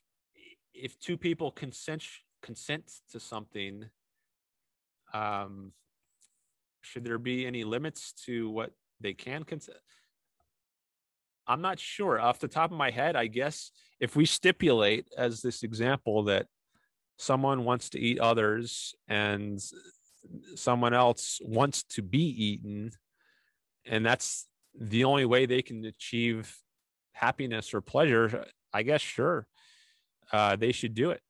if two people consent consent to something, um, should there be any limits to what they can consider? I'm not sure. Off the top of my head, I guess if we stipulate as this example that someone wants to eat others and someone else wants to be eaten, and that's the only way they can achieve happiness or pleasure i guess sure uh, they should do it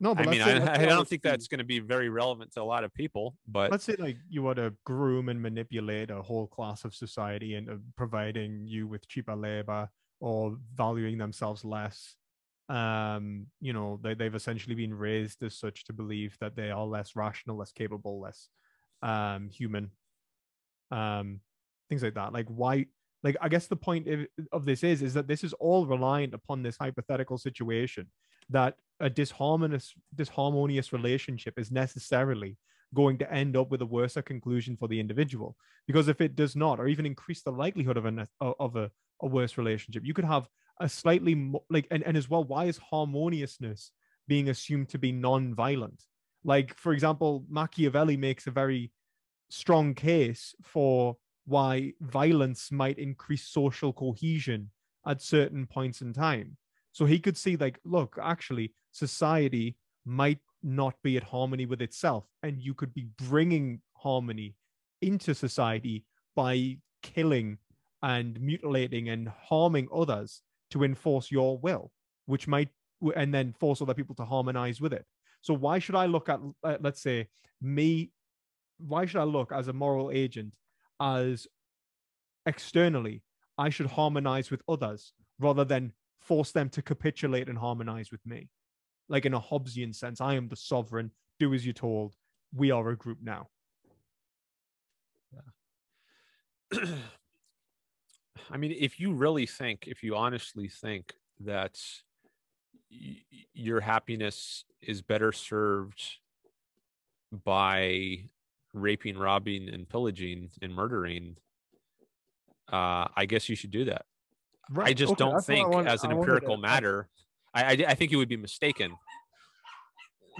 no but i mean I, I, don't think that's going to be very relevant to a lot of people but let's say like you want to groom and manipulate a whole class of society into providing you with cheaper labor or valuing themselves less um you know they, they've essentially been raised as such to believe that they are less rational less capable less um human um things like that. Like why? Like I guess the point of this is is that this is all reliant upon this hypothetical situation that a disharmonious disharmonious relationship is necessarily going to end up with a worse conclusion for the individual because if it does not or even increase the likelihood of a of a, a worse relationship you could have a slightly mo- like and, and as well why is harmoniousness being assumed to be non-violent like for example machiavelli makes a very strong case for why violence might increase social cohesion at certain points in time. So he could see, like, look, actually, society might not be at harmony with itself, and you could be bringing harmony into society by killing and mutilating and harming others to enforce your will, which might and then force other people to harmonize with it. So why should I look at, uh, let's say, me? Why should I look as a moral agent as externally I should harmonize with others rather than force them to capitulate and harmonize with me. Like in a Hobbesian sense, I am the sovereign, do as you're told. We are a group now. Yeah. I mean, if you really think, if you honestly think that y- your happiness is better served by raping, robbing, and pillaging and murdering, uh, I guess you should do that. Right. I just okay, don't think, wanted, as an I empirical matter, I, I, I think you would be mistaken.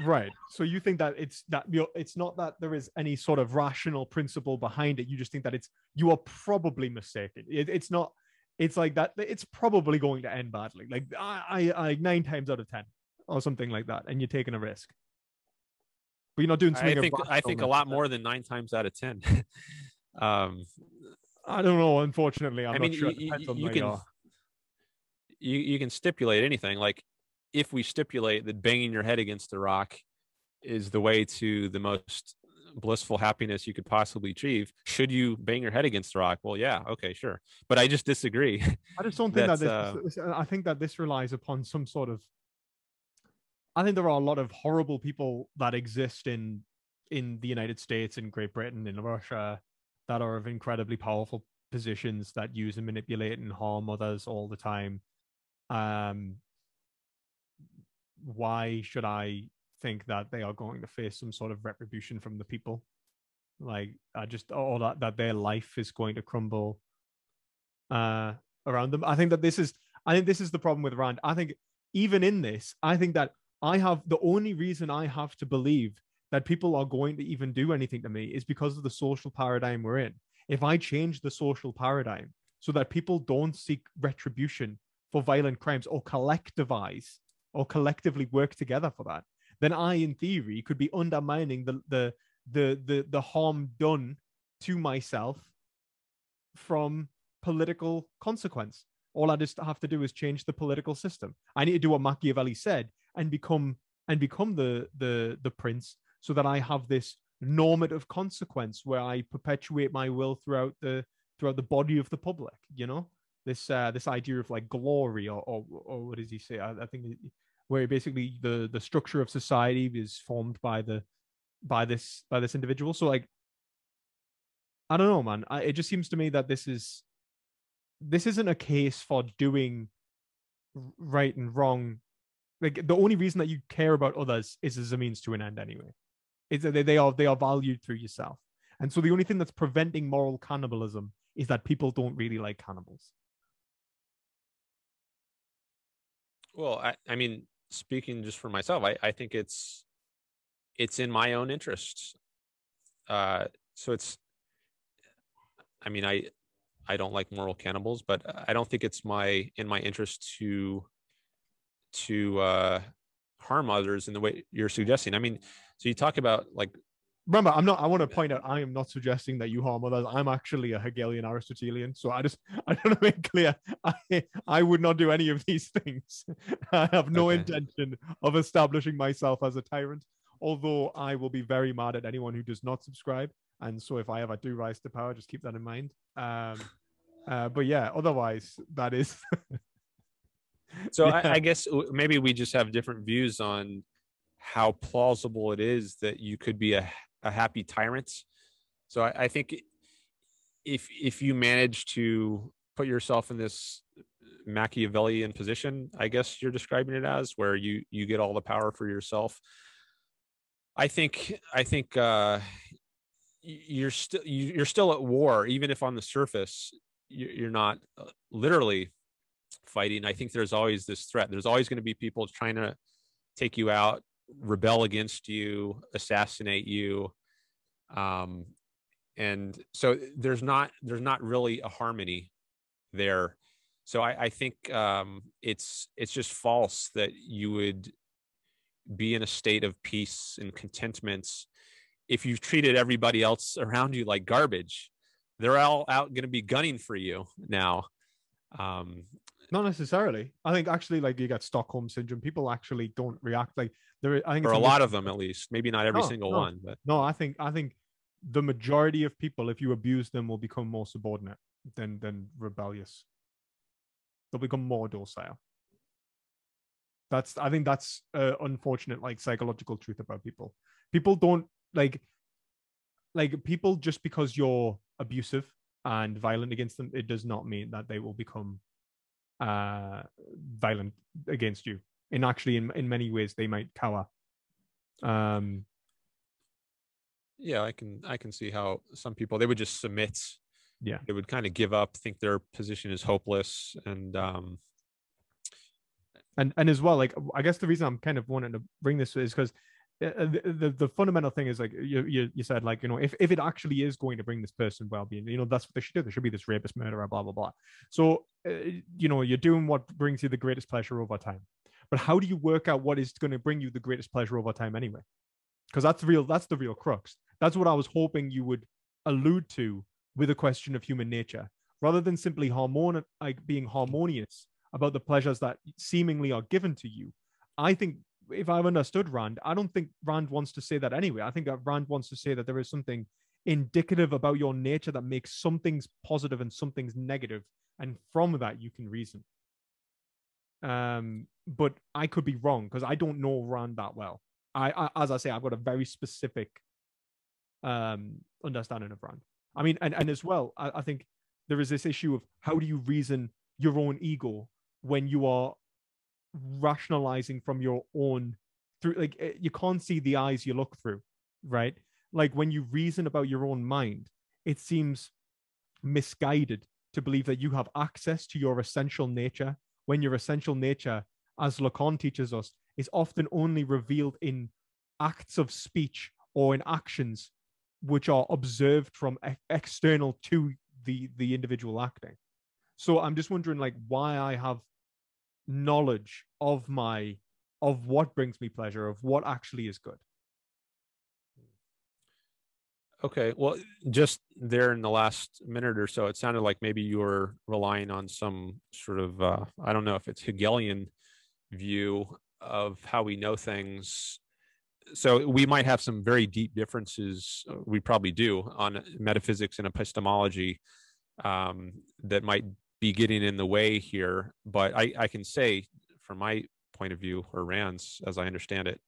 Right. So you think that it's that you it's not that there is any sort of rational principle behind it. You just think that it's you are probably mistaken. It, it's not it's like that. It's probably going to end badly. Like I, I, I nine times out of ten, or something like that, and you're taking a risk. But you're not doing something. I think I think a lot more than nine times out of ten. um, I don't know. Unfortunately, I'm I mean, not sure. you, you, you can are. You you can stipulate anything. Like if we stipulate that banging your head against the rock is the way to the most blissful happiness you could possibly achieve, should you bang your head against the rock? Well, yeah, okay, sure. But I just disagree. I just don't think that this, uh, this- I think that this relies upon some sort of. I think there are a lot of horrible people that exist in in the United States, in Great Britain, in Russia, that are of incredibly powerful positions that use and manipulate and harm others all the time. Um, why should I think that they are going to face some sort of retribution from the people? Like, I just all that that their life is going to crumble uh around them. I think that this is I think this is the problem with Rand. I think even in this, I think that I have the only reason I have to believe that people are going to even do anything to me is because of the social paradigm we're in. If I change the social paradigm so that people don't seek retribution for violent crimes or collectivize or collectively work together for that, then I, in theory, could be undermining the the the the, the harm done to myself from political consequence. All I just have to do is change the political system. I need to do what Machiavelli said and become and become the the the prince so that I have this normative consequence where I perpetuate my will throughout the throughout the body of the public. You know this uh, this idea of like glory or or, or what does he say? I, I think where basically the the structure of society is formed by the by this by this individual. So like I don't know, man. I, it just seems to me that this is this isn't a case for doing right and wrong. Like the only reason that you care about others is as a means to an end, anyway. It's that they, they are they are valued through yourself, and so the only thing that's preventing moral cannibalism is that people don't really like cannibals. Well, I, I mean, speaking just for myself, I, I think it's it's in my own interests. Uh, so it's, I mean, I I don't like moral cannibals, but I don't think it's my in my interest to to uh, harm others in the way you're suggesting. I mean, so you talk about like Remember, I'm not. I want to point out, I am not suggesting that you harm others. I'm actually a Hegelian Aristotelian, so I just I want to make clear, I I would not do any of these things. I have no Okay. intention of establishing myself as a tyrant. Although I will be very mad at anyone who does not subscribe, and so if I ever do rise to power, just keep that in mind. Um, uh, but yeah, otherwise that is So Yeah. I, I guess maybe we just have different views on how plausible it is that you could be a, a happy tyrant. So I, I think if if you manage to put yourself in this Machiavellian position, I guess you're describing it as, where you you get all the power for yourself. I think I think uh, you're still you're still at war, even if on the surface you- you're not uh, literally fighting. I think there's always this threat. There's always going to be people trying to take you out, rebel against you, assassinate you. Um, and so there's not there's not really a harmony there. So I, I think um, it's it's just false that you would be in a state of peace and contentment if you've treated everybody else around you like garbage. They're all out going to be gunning for you now. Um, not necessarily. I think actually, like you got Stockholm syndrome. People actually don't react like there. I think or a lot of them at least maybe not every No, single no. one but No, I think I think the majority of people, if you abuse them, will become more subordinate than than rebellious. They'll become more docile. That's I think that's uh, unfortunate, like psychological truth about people. People don't like like people just because you're abusive and violent against them, it does not mean that they will become uh violent against you. And actually, in in many ways, they might cower. Um, yeah i can i can see how some people they would just submit Yeah. they would kind of give up think their position is hopeless and um and and as well like i guess the reason i'm kind of wanting to bring this is because uh, the, the, the fundamental thing is like you, you you said like you know if, if it actually is going to bring this person well-being you know that's what they should do there should be this rapist murderer blah blah blah so uh, you know you're doing what brings you the greatest pleasure over time but how do you work out what is going to bring you the greatest pleasure over time anyway because that's real that's the real crux that's what i was hoping you would allude to with a question of human nature rather than simply harmon- like being harmonious about the pleasures that seemingly are given to you i think if I've understood Rand, I don't think Rand wants to say that anyway. I think that Rand wants to say that there is something indicative about your nature that makes some things positive and some things negative, and from that you can reason. Um, but I could be wrong because I don't know Rand that well. I, I, as I say, I've got a very specific um understanding of Rand. I mean, and and as well, I, I think there is this issue of how do you reason your own ego when you are rationalizing from your own through like eh, you can't see the eyes you look through right like when you reason about your own mind it seems misguided to believe that you have access to your essential nature when your essential nature as lacan teaches us is often only revealed in acts of speech or in actions which are observed from e- external to the the individual acting. So i'm just wondering like why i have knowledge of my of what brings me pleasure of what actually is good. Okay well just there in the last minute or so it sounded like maybe you were relying on some sort of uh, i don't know if it's hegelian view of how we know things so we might have some very deep differences uh, we probably do on metaphysics and epistemology um, that might be getting in the way here. But I, I can say, from my point of view, or Rand's, as I understand it,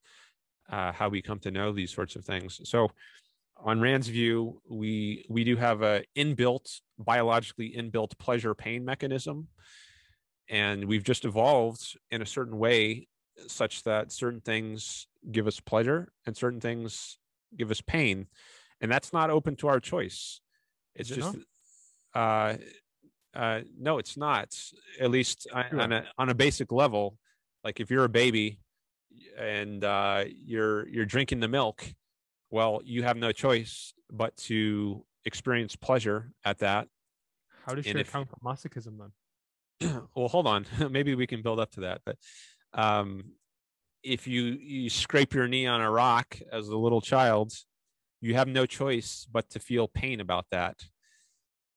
uh, how we come to know these sorts of things. So, on Rand's view, we we do have a inbuilt, biologically inbuilt pleasure pain mechanism, and we've just evolved in a certain way such that certain things give us pleasure and certain things give us pain, and that's not open to our choice. It's just uh, uh, no, it's not. At least sure. on a on a basic level, like if you're a baby and uh, you're you're drinking the milk, well, you have no choice but to experience pleasure at that. How does she account for masochism then? well, hold on. Maybe we can build up to that. But um, if you you scrape your knee on a rock as a little child, you have no choice but to feel pain about that.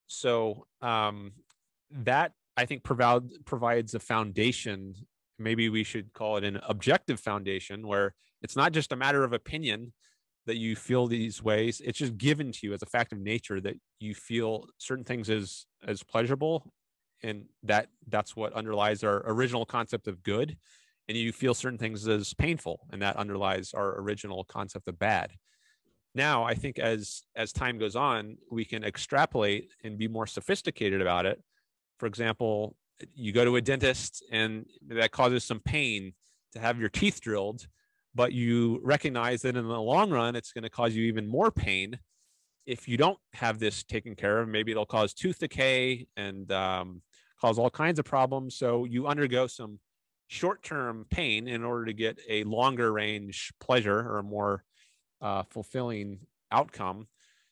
So um, that I think provide, provides a foundation. Maybe we should call it an objective foundation where it's not just a matter of opinion that you feel these ways. It's just given to you as a fact of nature that you feel certain things as as pleasurable, and that that's what underlies our original concept of good. And you feel certain things as painful, and that underlies our original concept of bad now i think as as time goes on we can extrapolate and be more sophisticated about it for example, you go to a dentist and that causes some pain to have your teeth drilled, but you recognize that in the long run, it's going to cause you even more pain. If you don't have this taken care of, maybe it'll cause tooth decay and um, cause all kinds of problems. So you undergo some short term pain in order to get a longer range pleasure or a more uh, fulfilling outcome.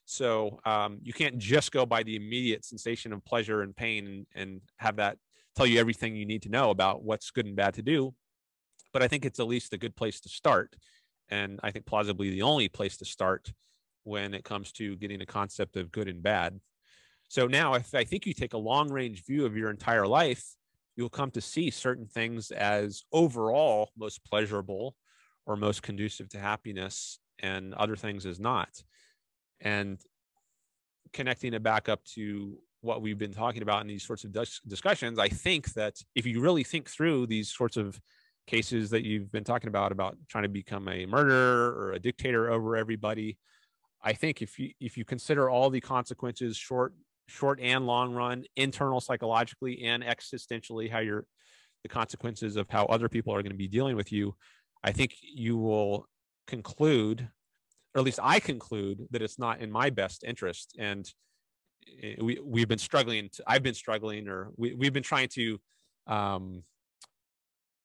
So um, you can't just go by the immediate sensation of pleasure and pain and, and have that tell you everything you need to know about what's good and bad to do. But I think it's at least a good place to start. And I think plausibly the only place to start when it comes to getting a concept of good and bad. So now, if I think you take a long range view of your entire life, you'll come to see certain things as overall most pleasurable or most conducive to happiness, and other things as not. And connecting it back up to what we've been talking about in these sorts of dis- discussions i think that if you really think through these sorts of cases that you've been talking about about trying to become a murderer or a dictator over everybody i think if you if you consider all the consequences short short and long run internal psychologically and existentially how you're the consequences of how other people are going to be dealing with you i think you will conclude or at least I conclude that it's not in my best interest. And eh, we we've been struggling. To, I've been struggling, or we we've been trying to um,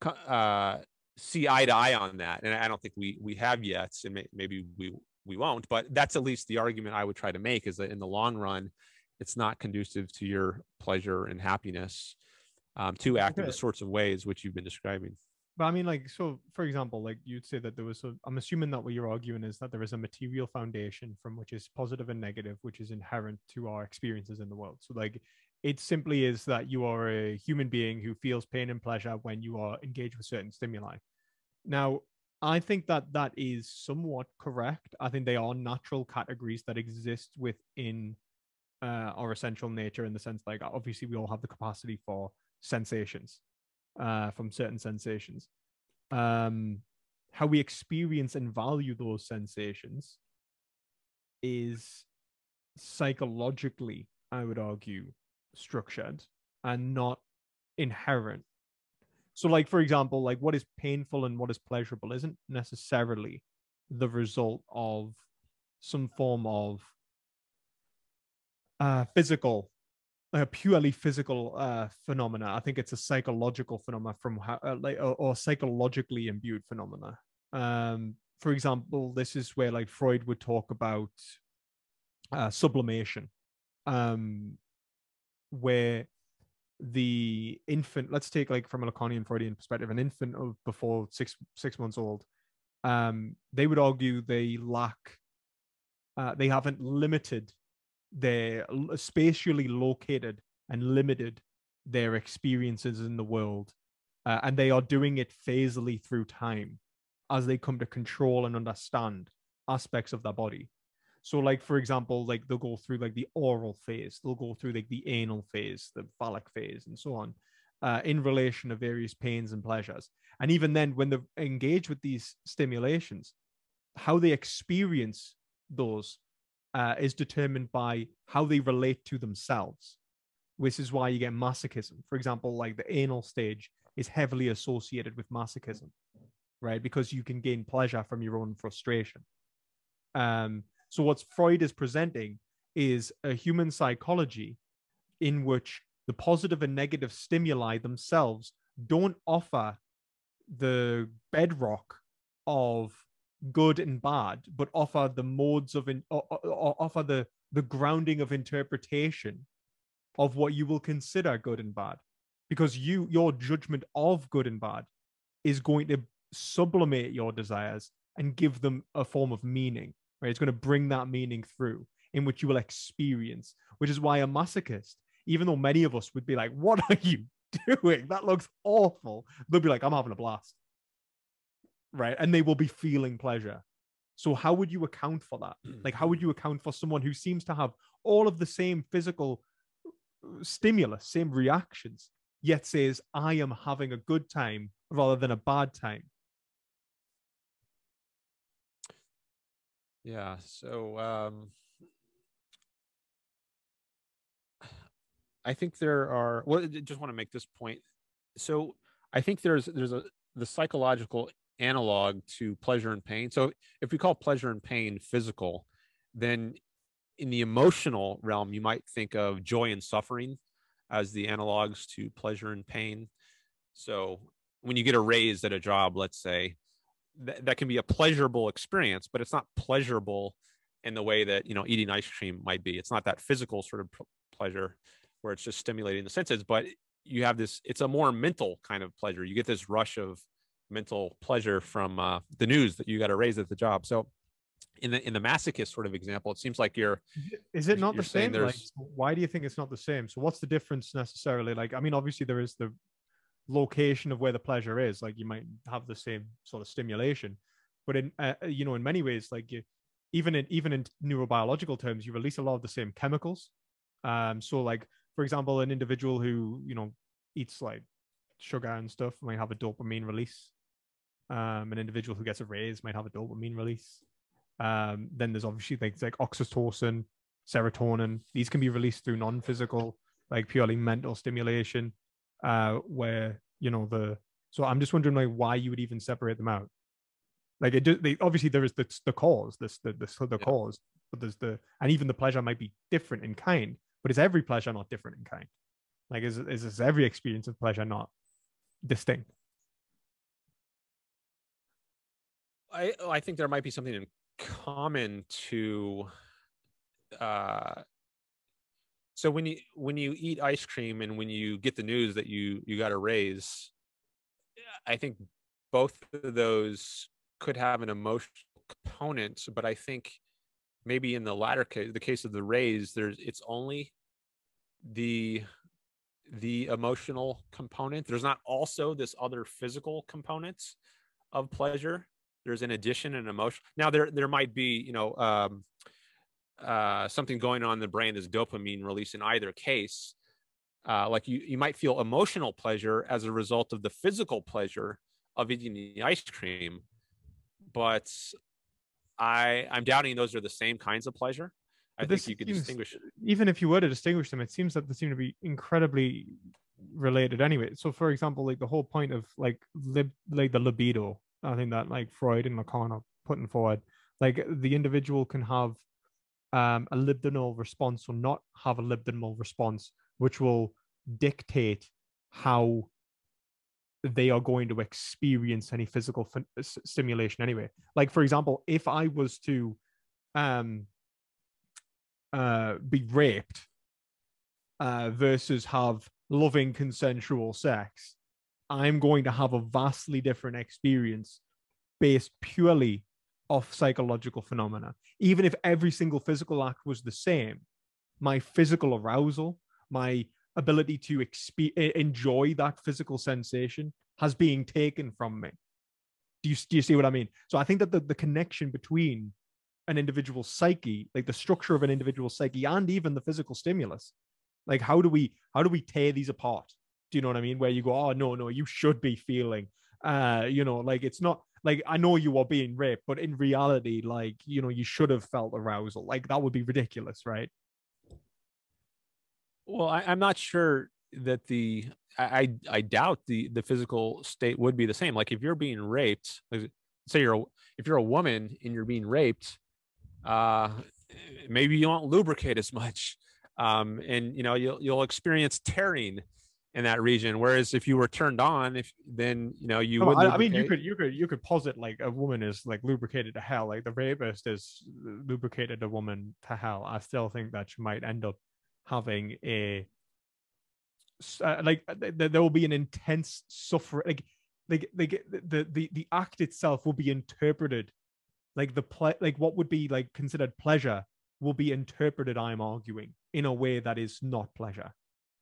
uh, see eye to eye on that, and I don't think we we have yet, and may, maybe we we won't. But that's at least the argument I would try to make is that in the long run, it's not conducive to your pleasure and happiness um, to act okay. in the sorts of ways which you've been describing. But I mean, like, so for example, like you'd say that there was a, I'm assuming that what you're arguing is that there is a material foundation from which is positive and negative, which is inherent to our experiences in the world. So, like, it simply is that you are a human being who feels pain and pleasure when you are engaged with certain stimuli. Now, I think that that is somewhat correct. I think they are natural categories that exist within uh, our essential nature in the sense like obviously we all have the capacity for sensations uh, from certain sensations. Um, how we experience and value those sensations is psychologically, I would argue, structured and not inherent. So, like for example, like what is painful and what is pleasurable isn't necessarily the result of some form of uh, physical a purely physical uh, phenomena. I think it's a psychological phenomena from how, uh, like, or, or, psychologically imbued phenomena. Um, for example, this is where like Freud would talk about uh, sublimation, um, where the infant, let's take like from a Lacanian Freudian perspective, an infant of before six six months old, um, they would argue they lack, uh, they haven't limited they're spatially located and limited their experiences in the world uh, and they are doing it phasally through time as they come to control and understand aspects of their body. So like for example like they'll go through like the oral phase they'll go through like the anal phase the phallic phase and so on uh, in relation to various pains and pleasures. And even then when they engage with these stimulations how they experience those uh, is determined by how they relate to themselves, which is why you get masochism. For example, like the anal stage is heavily associated with masochism, right? Because you can gain pleasure from your own frustration. Um, so, what Freud is presenting is a human psychology in which the positive and negative stimuli themselves don't offer the bedrock of good and bad, but offer the modes of in, or, or offer the the grounding of interpretation of what you will consider good and bad, because you your judgment of good and bad is going to sublimate your desires and give them a form of meaning. Right, it's going to bring that meaning through in which you will experience. Which is why a masochist, even though many of us would be like, "What are you doing? That looks awful," they'll be like, "I'm having a blast." Right? And they will be feeling pleasure. So how would you account for that? Like how would you account for someone who seems to have all of the same physical uh, stimulus, same reactions, yet says I am having a good time rather than a bad time? Yeah, so um I think there are well I just want to make this point. So I think there's there's a the psychological analog to pleasure and pain. So if we call pleasure and pain physical, then in the emotional realm, you might think of joy and suffering as the analogs to pleasure and pain. So when you get a raise at a job, let's say, th- that can be a pleasurable experience, but it's not pleasurable in the way that you know eating ice cream might be. It's not that physical sort of p- pleasure where it's just stimulating the senses, but you have this. It's a more mental kind of pleasure. You get this rush of mental pleasure from uh, the news that you got a raise at the job. So in the in the masochist sort of example, it seems like you're is it not the same? Like, why do you think it's not the same? So what's the difference necessarily? Like, I mean, obviously there is the location of where the pleasure is. Like, you might have the same sort of stimulation, but in uh, uh, you know, in many ways, like you, even in even in neurobiological terms, you release a lot of the same chemicals. Um, so like for example, an individual who you know eats like sugar and stuff might have a dopamine release um, an individual who gets a raise might have a dopamine release. Um, then there's obviously things like oxytocin, serotonin. These can be released through non-physical, like purely mental stimulation, uh, where you know the. So I'm just wondering like why you would even separate them out. Like it, do, they, obviously there is the the cause, this the the, the yeah. cause, but there's the and even the pleasure might be different in kind, but is every pleasure not different in kind? Like is is, is every experience of pleasure not distinct? I I think there might be something in common to uh so when you when you eat ice cream and when you get the news that you you got a raise i think both of those could have an emotional component but i think maybe in the latter case the case of the raise there's it's only the the emotional component. There's not also this other physical component of pleasure there's an addition and emotion now there there might be you know um uh, something going on in the brain is dopamine release in either case. Uh, like you, you might feel emotional pleasure as a result of the physical pleasure of eating the ice cream, but I, I'm doubting those are the same kinds of pleasure. I think you could seems, distinguish. Even if you were to distinguish them, it seems that they seem to be incredibly related anyway. So, for example, like the whole point of like lib, like the libido, I think that like Freud and Lacan are putting forward, like the individual can have um, a libidinal response or not have a libidinal response, which will dictate how they are going to experience any physical f- stimulation anyway. Like, for example, if I was to um, uh, be raped uh, versus have loving consensual sex, I'm going to have a vastly different experience based purely of psychological phenomena. Even if every single physical act was the same, my physical arousal, my ability to enjoy that physical sensation has been taken from me. Do you, do you see what I mean? So I think that the, the connection between an individual psyche, like the structure of an individual psyche, and even the physical stimulus, like how do we how do we tear these apart? Do you know what I mean? Where you go, oh no, no, you should be feeling, uh, you know, like it's not like I know you are being raped, but in reality, like you know, you should have felt arousal. Like that would be ridiculous, right? Well, I, am not sure that the I I doubt the the physical state would be the same. Like if you're being raped, like say you're a, if you're a woman and you're being raped, uh, maybe you won't lubricate as much, um, and you know you'll you'll experience tearing in that region. Whereas if you were turned on, if then you know you would. I, I, mean, you could you could you could posit like a woman is like lubricated to hell, like the rapist is lubricated a woman to hell. I still think that she might end up having a uh, like th- there will be an intense suffering. Like like like the the the act itself will be interpreted like the play like what would be like considered pleasure will be interpreted i'm arguing in a way that is not pleasure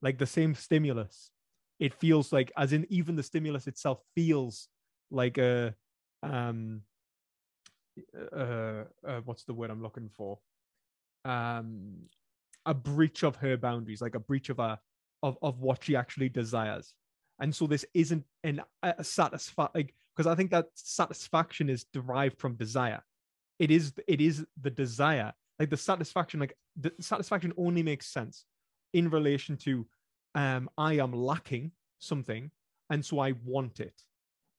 like the same stimulus. It feels like as in even the stimulus itself feels like a um uh, uh what's the word i'm looking for? Um a breach of her boundaries like a breach of a of, of what she actually desires. And so this isn't an a satisfy like because i think that satisfaction is derived from desire. It is it is the desire. Like the satisfaction like the satisfaction only makes sense in relation to um, I am lacking something, and so I want it,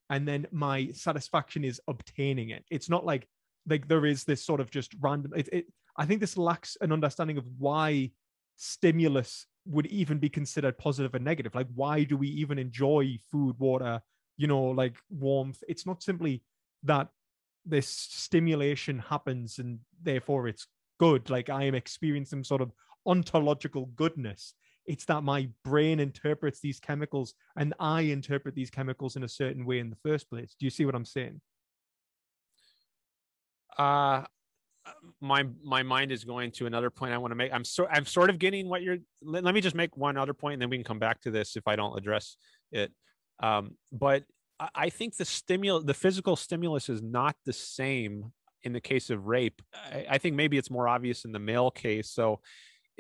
and then my satisfaction is obtaining it. It's not like like there is this sort of just random. It, it I think this lacks an understanding of why stimulus would even be considered positive and negative. Like, why do we even enjoy food, water, you know, like warmth? It's not simply that this stimulation happens and therefore it's good. Like I am experiencing sort of ontological goodness. It's that my brain interprets these chemicals and I interpret these chemicals in a certain way in the first place. Do you see what I'm saying? Uh my my mind is going to another point I want to make. I'm so I'm sort of getting what you're. Let, let, me just make one other point, and then we can come back to this if I don't address it. Um, but I, I think the stimulus, the physical stimulus, is not the same in the case of rape. I, I think maybe it's more obvious in the male case. So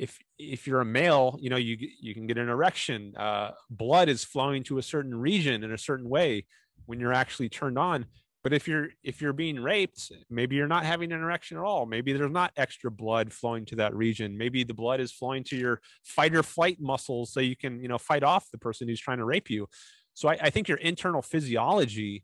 if if you're a male, you know you you can get an erection. Uh, blood is flowing to a certain region in a certain way when you're actually turned on. But if you're if you're being raped, maybe you're not having an erection at all. Maybe there's not extra blood flowing to that region. Maybe the blood is flowing to your fight or flight muscles so you can you know fight off the person who's trying to rape you. So I, I think your internal physiology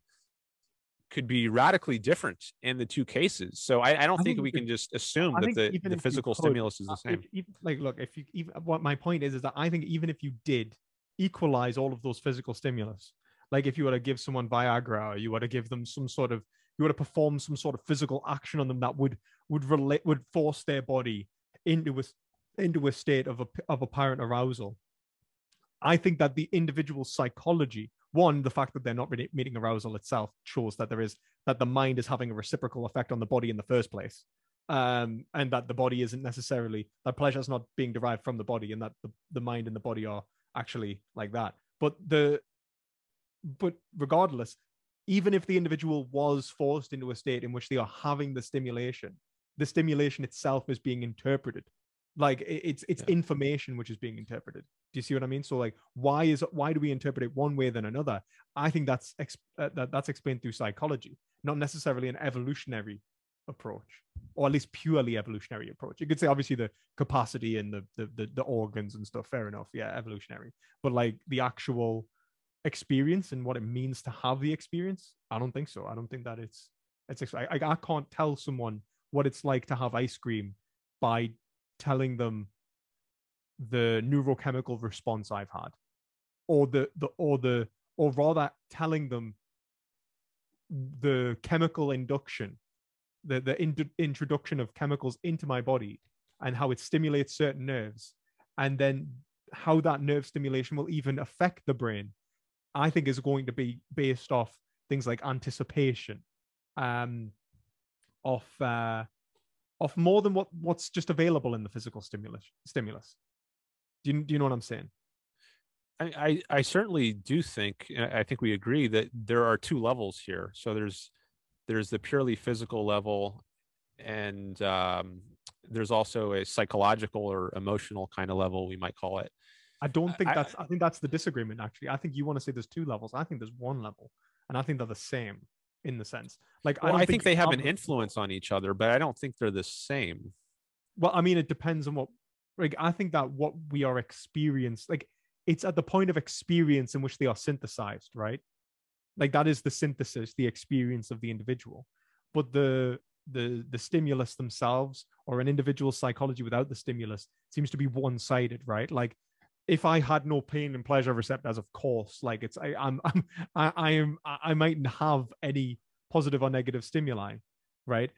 could be radically different in the two cases. So I, I don't I think, think, we can just assume I that the, the physical could, stimulus is the uh, same. If, like, look, if you even what my point is is that I think even if you did equalize all of those physical stimulus, like if you were to give someone Viagra or you were to give them some sort of you were to perform some sort of physical action on them that would would relate would force their body into a into a state of a, of apparent arousal. I think that the individual psychology, one, the fact that they're not really meeting arousal itself shows that there is that the mind is having a reciprocal effect on the body in the first place. Um, and that the body isn't necessarily that pleasure is not being derived from the body, and that the, the mind and the body are actually like that. But the but regardless, even if the individual was forced into a state in which they are having the stimulation, the stimulation itself is being interpreted like it's it's yeah. information which is being interpreted do you see what i mean? So like why is why do we interpret it one way than another? I think that's uh, that, that's explained through psychology not necessarily an evolutionary approach or at least purely evolutionary approach. You could say obviously the capacity and the, the the, the organs and stuff fair enough yeah evolutionary. But like the actual experience and what it means to have the experience i don't think so. I don't think that it's it's I, I can't tell someone what it's like to have ice cream by telling them the neurochemical response I've had, or the the or the or rather telling them the chemical induction, the the in- introduction of chemicals into my body and how it stimulates certain nerves, and then how that nerve stimulation will even affect the brain. I think is going to be based off things like anticipation, um, of uh, of more than what what's just available in the physical stimulus stimulus do you, do you know what i'm saying I, I, I certainly do think I think we agree that there are two levels here. So there's there's the purely physical level, and um, there's also a psychological or emotional kind of level we might call it. I don't think that's. I, I think that's the disagreement. Actually, I think you want to say there's two levels. I think there's one level, and I think they're the same in the sense. Like well, I, I think, think they have an influence on each other, but I don't think they're the same. Well, I mean, it depends on what. Like I think that what we are experienced, like it's at the point of experience in which they are synthesized, right? Like that is the synthesis, the experience of the individual. But the the the stimulus themselves or an individual psychology without the stimulus seems to be one-sided, right? Like if I had no pain and pleasure receptors, of course, like it's I, I'm I'm I, I am I mightn't have any positive or negative stimuli, right?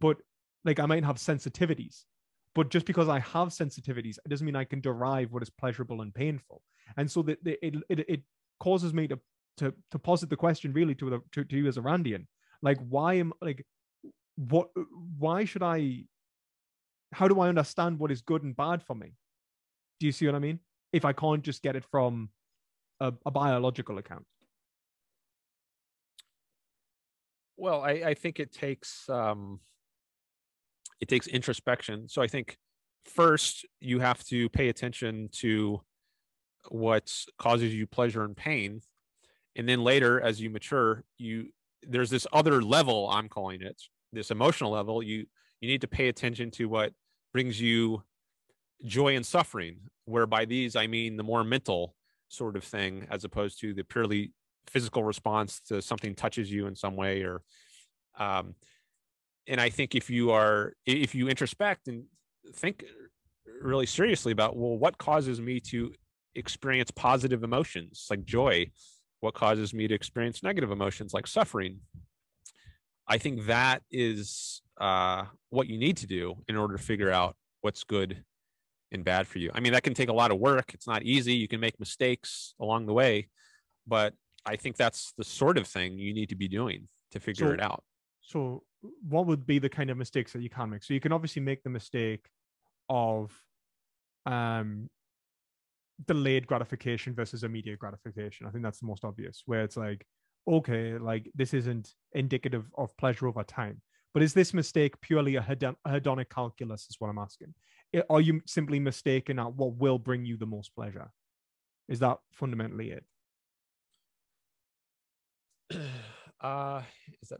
But like I might have sensitivities, but just because I have sensitivities, it doesn't mean I can derive what is pleasurable and painful. And so that it, it it causes me to to to posit the question really to the to, to you as a Randian, like why am like what why should I how do I understand what is good and bad for me? Do you see what I mean? if I can't just get it from a, a biological account? Well, I, I think it takes um, it takes introspection. So I think first you have to pay attention to what causes you pleasure and pain, and then later, as you mature, you there's this other level I'm calling it this emotional level. You you need to pay attention to what brings you joy and suffering, where by these I mean the more mental sort of thing as opposed to the purely physical response to something touches you in some way or um and i think if you are if you introspect and think really seriously about well what causes me to experience positive emotions like joy what causes me to experience negative emotions like suffering i think that is uh, what you need to do in order to figure out what's good and bad for you. I mean, that can take a lot of work. It's not easy. You can make mistakes along the way, but I think that's the sort of thing you need to be doing to figure so, it out. So, what would be the kind of mistakes that you can make? So, you can obviously make the mistake of um delayed gratification versus immediate gratification. I think that's the most obvious, where it's like, okay, like this isn't indicative of pleasure over time. But is this mistake purely a hedonic calculus? Is what I'm asking are you simply mistaken at what will bring you the most pleasure? Is that fundamentally it? Uh, is that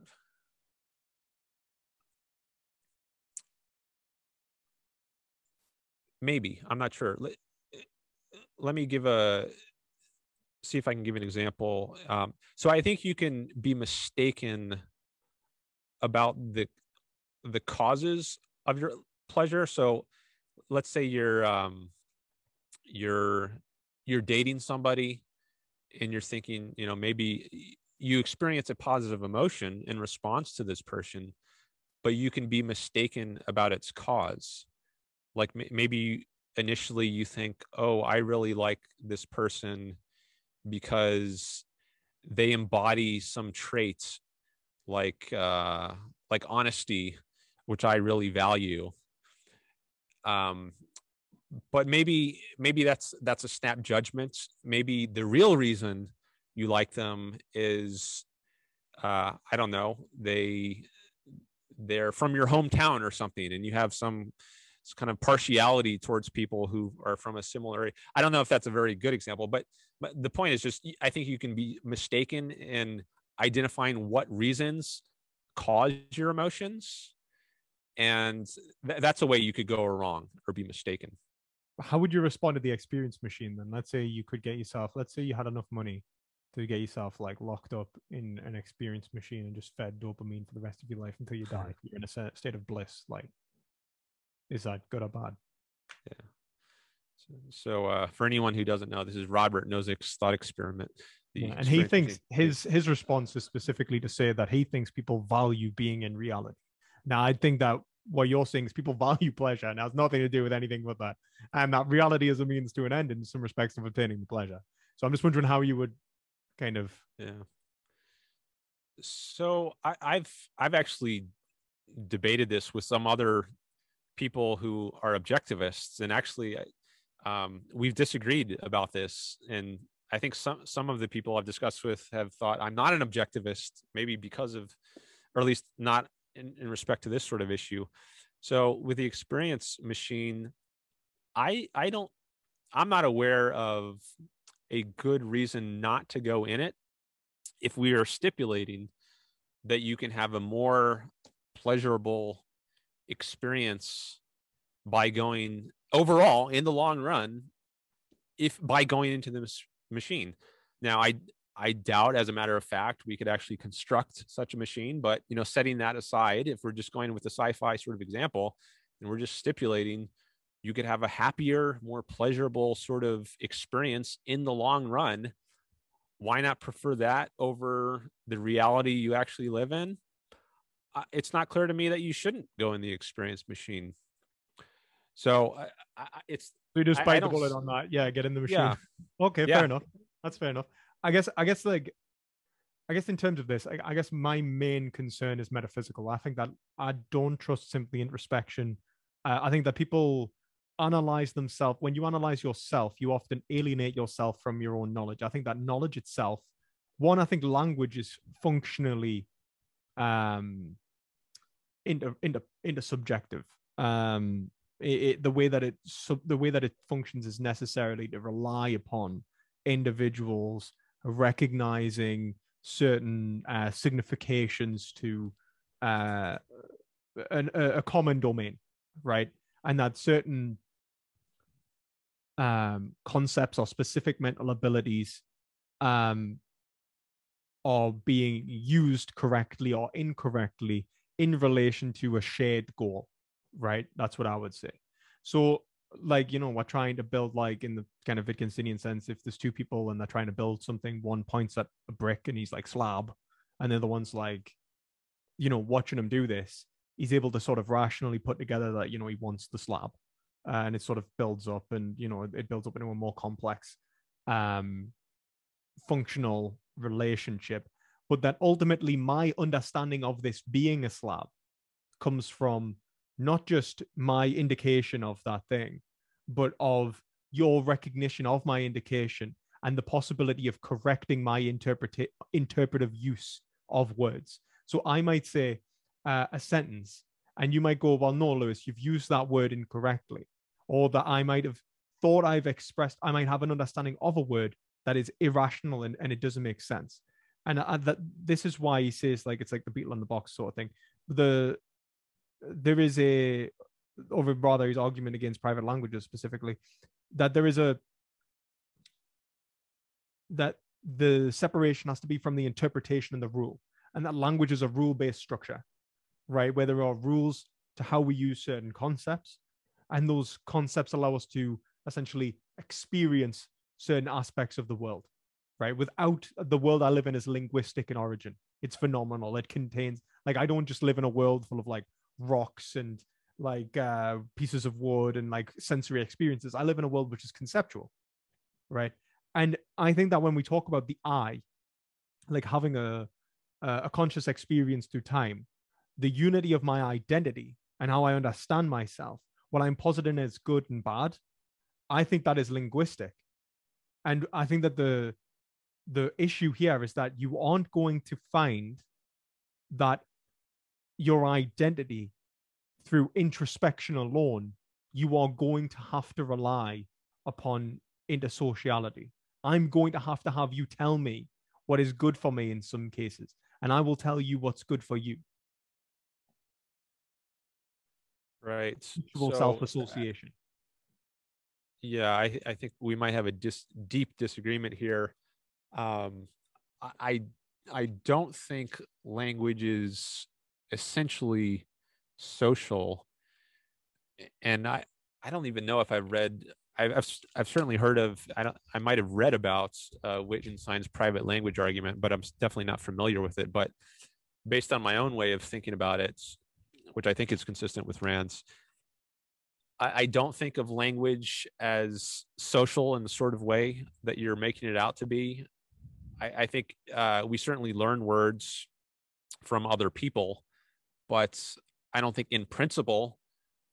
maybe. I'm not sure. Let, let me give a see if i can give an example. Um, so i think you can be mistaken about the the causes of your pleasure. So let's say you're um you're you're dating somebody and you're thinking you know maybe you experience a positive emotion in response to this person but you can be mistaken about its cause like maybe initially you think oh i really like this person because they embody some traits like uh like honesty which i really value. Um but maybe maybe that's that's a snap judgment. Maybe the real reason you like them is uh i don't know they they're from your hometown or something and you have some kind of partiality towards people who are from a similar. I don't know if that's a very good example, but but the point is just I think you can be mistaken in identifying what reasons cause your emotions and th- that's a way you could go wrong or be mistaken how would you respond to the experience machine then let's say you could get yourself let's say you had enough money to get yourself like locked up in an experience machine and just fed dopamine for the rest of your life until you die you're in a state of bliss like is that good or bad yeah. So, so uh, for anyone who doesn't know this is robert nozick's thought experiment. Yeah, and he thinks his his response is specifically to say that he thinks people value being in reality. Now i think that what you're saying is people value pleasure and it's nothing to do with anything but that and that reality is a means to an end in some respects of obtaining the pleasure. So i'm just wondering how you would kind of yeah. So I, i've i've actually debated this with some other people who are objectivists and actually um, we've disagreed about this and i think some some of the people i've discussed with have thought i'm not an objectivist maybe because of or at least not in, in respect to this sort of issue. So with the experience machine i i don't i'm not aware of a good reason not to go in it if we are stipulating that you can have a more pleasurable experience by going overall in the long run if by going into this machine now i i doubt as a matter of fact we could actually construct such a machine but you know setting that aside if we're just going with the sci-fi sort of example and we're just stipulating you could have a happier, more pleasurable sort of experience in the long run. Why not prefer that over the reality you actually live in? It's not clear to me that you shouldn't go in the experience machine. So uh, I, it's we just bite the bullet on that. Yeah, get in the machine. Yeah. Okay, yeah. fair enough. That's fair enough. I guess. I guess like. I guess in terms of this, I, I guess my main concern is metaphysical. I think that I don't trust simply introspection. Uh, I think that people analyze themselves when you analyze yourself you often alienate yourself from your own knowledge i think that knowledge itself one i think language is functionally um into into into subjective. Um it, it, the way that it so the way that it functions is necessarily to rely upon individuals recognizing certain uh, significations to uh, an, a common domain right? And that certain um, concepts or specific mental abilities um, are being used correctly or incorrectly in relation to a shared goal, right? That's what I would say. So, like, you know, we're trying to build, like, in the kind of Wittgensteinian sense, if there's two people and they're trying to build something, one points at a brick and he's like, slab, and the other one's like, you know, watching him do this, he's able to sort of rationally put together that, you know, he wants the slab and it sort of builds up and you know it builds up into a more complex um functional relationship but that ultimately my understanding of this being a slab comes from not just my indication of that thing but of your recognition of my indication and the possibility of correcting my interpreta- interpretive use of words so i might say uh, a sentence and you might go well no lewis you've used that word incorrectly or that I might have thought I've expressed, I might have an understanding of a word that is irrational and, and it doesn't make sense. And uh, that this is why he says like it's like the beetle on the box sort of thing. The there is a or rather his argument against private languages specifically that there is a that the separation has to be from the interpretation and the rule and that language is a rule-based structure right where there are rules to how we use certain concepts and those concepts allow us to essentially experience certain aspects of the world right? Without the world I live in is linguistic in origin. It's phenomenal. It contains like I don't just live in a world full of like rocks and like uh pieces of wood and like sensory experiences. I live in a world which is conceptual, right? And I think that when we talk about the I, like having a a conscious experience through time, the unity of my identity and how I understand myself, what I'm positing as good and bad, I think that is linguistic. And I think that the the issue here is that you aren't going to find that your identity through introspection alone, you are going to have to rely upon intersociality. I'm going to have to have you tell me what is good for me in some cases, and I will tell you what's good for you. Right. So, self association. Uh, yeah, I, I think we might have a dis- deep disagreement here. Um, I I don't think language is essentially social, and I I don't even know if I've read. I've I've, certainly heard of. I don't. I might have read about uh, Wittgenstein's private language argument, but I'm definitely not familiar with it. But based on my own way of thinking about it, which I think is consistent with Rand's, I, I don't think of language as social in the sort of way that you're making it out to be. I, I think uh, we certainly learn words from other people, but I don't think in principle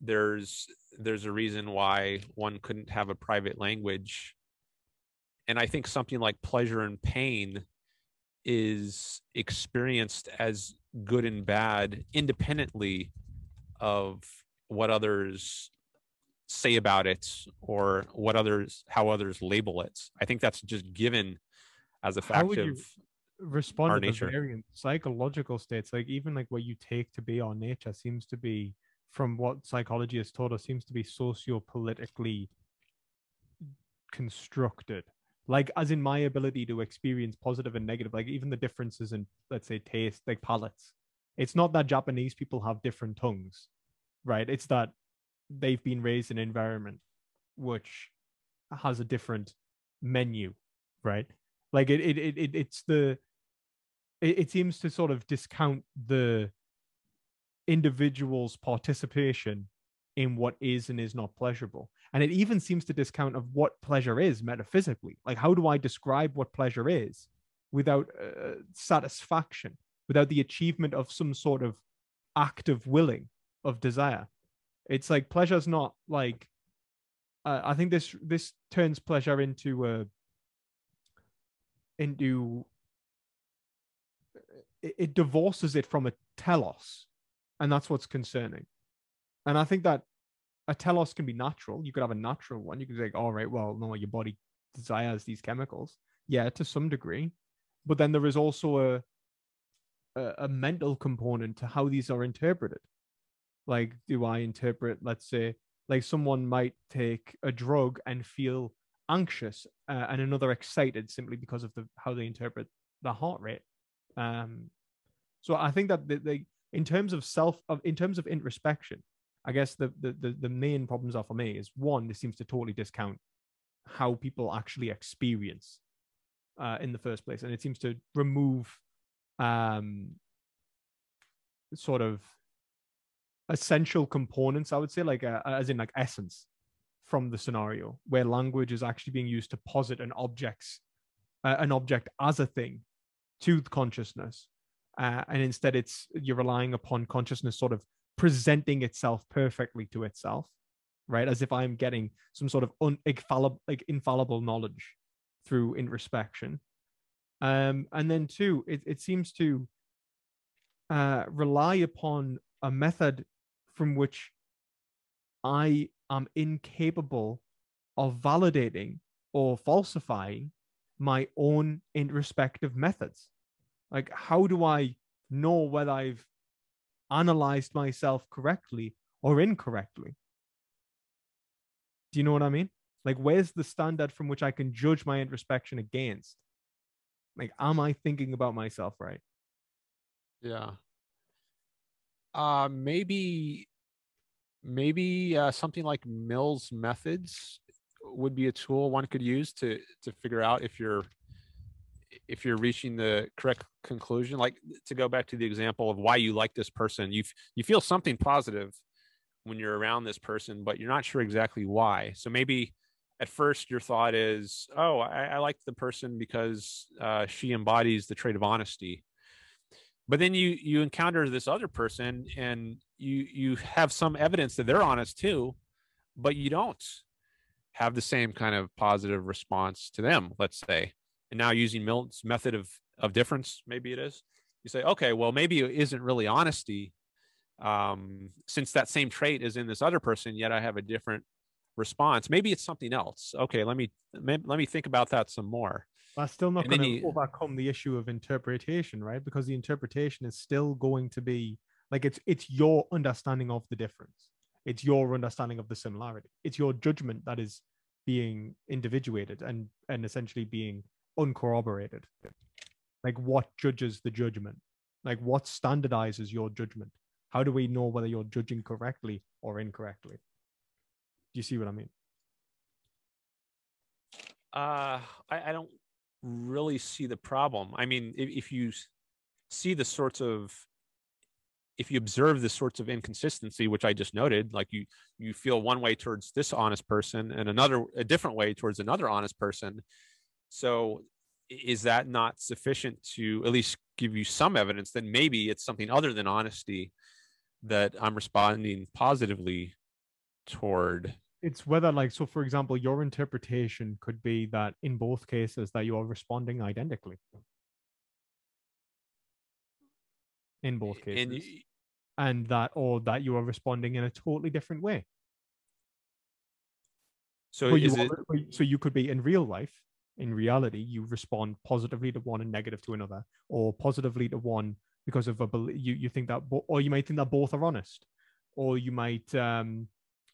there's there's a reason why one couldn't have a private language. And I think something like pleasure and pain is experienced as good and bad independently of what others say about it or what others how others label it i think that's just given as a fact of respond our to nature. variant psychological states? Like even like what you take to be our nature seems to be from what psychology has taught us seems to be socio-politically constructed. Like as in my ability to experience positive and negative like even the differences in let's say taste like palates. It's not that japanese people have different tongues right? It's that they've been raised in an environment which has a different menu right like it it, it, it it's the it, it seems to sort of discount the individual's participation in what is and is not pleasurable. And it even seems to discount of what pleasure is metaphysically. Like how do i describe what pleasure is without uh, satisfaction without the achievement of some sort of act of willing of desire? It's like pleasure's not like uh, i think this this turns pleasure into a into it, it divorces it from a telos and that's what's concerning. And i think that a telos can be natural. You could have a natural one. You could say all right well no your body desires these chemicals. Yeah to some degree. But then there is also a a, a mental component to how these are interpreted. Like do i interpret let's say like someone might take a drug and feel anxious uh, and another excited simply because of the how they interpret the heart rate. Um, so I think that the, the in terms of self of in terms of introspection, I guess the, the the the main problems are for me is one, this seems to totally discount how people actually experience uh, in the first place, and it seems to remove um sort of essential components. I would say like uh, as in like essence from the scenario where language is actually being used to posit an object's uh, an object as a thing to consciousness. Uh, and instead it's you're relying upon consciousness sort of presenting itself perfectly to itself right? As if i'm getting some sort of un- infallible like infallible knowledge through introspection. Um and then two it, it seems to uh rely upon a method from which i am incapable of validating or falsifying my own introspective methods. Like, how do I know whether I've analyzed myself correctly or incorrectly? Do you know what I mean? Like, where's the standard from which I can judge my introspection against? Like, am I thinking about myself right? Yeah. Uh, maybe maybe uh, something like Mill's methods would be a tool one could use to to figure out if you're if you're reaching the correct conclusion like to go back to the example of why you like this person you you feel something positive when you're around this person but you're not sure exactly why. So maybe at first your thought is oh i, I like the person because uh, she embodies the trait of honesty. But then you you encounter this other person and you you have some evidence that they're honest too but you don't have the same kind of positive response to them let's say. And now using milton's method of of difference maybe it is. You say okay well maybe it isn't really honesty um, since that same trait is in this other person yet i have a different response. Maybe it's something else. Okay let me let me think about that some more. That's still not going to overcome the issue of interpretation right? Because the interpretation is still going to be like it's it's your understanding of the difference. It's your understanding of the similarity. It's your judgment that is being individuated and and essentially being uncorroborated. Like what judges the judgment? Like what standardizes your judgment? How do we know whether you're judging correctly or incorrectly? Do you see what i mean? Uh i, I don't really see the problem. I mean if, if you see the sorts of if you observe the sorts of inconsistency which i just noted like you you feel one way towards this honest person and another a different way towards another honest person. So is that not sufficient to at least give you some evidence that maybe it's something other than honesty that i'm responding positively toward? It's whether like so for example your interpretation could be that in both cases that you are responding identically in both cases. and and that or that you are responding in a totally different way. So is it... so you could be in real life in reality you respond positively to one and negative to another or positively to one because of a you, you think that or you might think that both are honest or you might um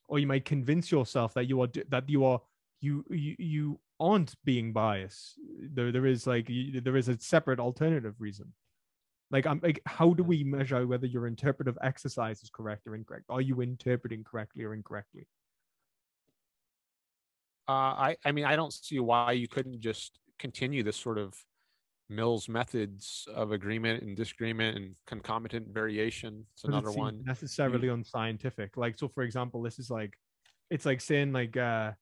or you might convince yourself that you are that you are you you, you aren't being biased. There there is like there is a separate alternative reason like, I'm like, how do we measure whether your interpretive exercise is correct or incorrect? Are you interpreting correctly or incorrectly? Uh, I, I mean, I don't see why you couldn't just continue this sort of Mills methods of agreement and disagreement and concomitant variation. It's another it one necessarily unscientific. Like, so for example, this is like, it's like saying like, uh,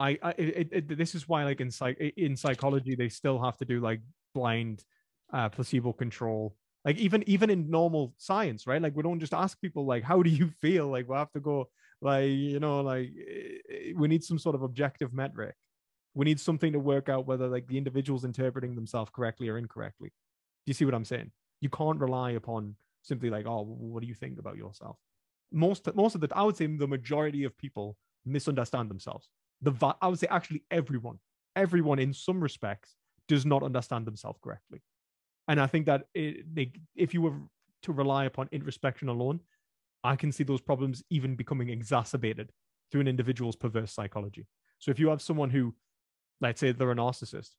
I, I it, it, this is why like in psych in psychology they still have to do like blind uh, placebo control like even even in normal science right? Like we don't just ask people like how do you feel? Like we have to go like you know like eh, we need some sort of objective metric. We need something to work out whether like the individual's interpreting themselves correctly or incorrectly. Do you see what i'm saying? You can't rely upon simply like oh what do you think about yourself? Most most of the i would say the majority of people misunderstand themselves. The i would say actually everyone everyone in some respects does not understand themselves correctly and I think that it, they, if you were to rely upon introspection alone, I can see those problems even becoming exacerbated through an individual's perverse psychology. So if you have someone who, let's say they're a narcissist,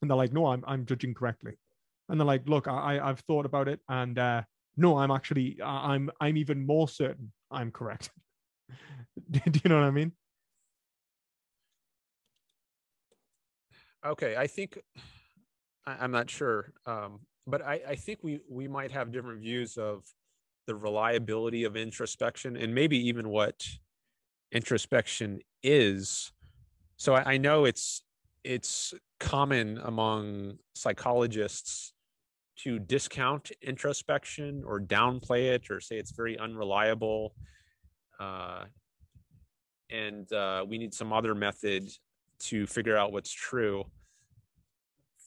and they're like, no, I'm I'm judging correctly, and they're like, look, I I've thought about it, and uh, no, I'm actually I'm I'm even more certain I'm correct. Do you know what I mean? Okay, I think I, am not sure, um, but I, I think we we might have different views of the reliability of introspection and maybe even what introspection is. So I, I know it's it's common among psychologists to discount introspection or downplay it or say it's very unreliable uh, and uh, we need some other method to figure out what's true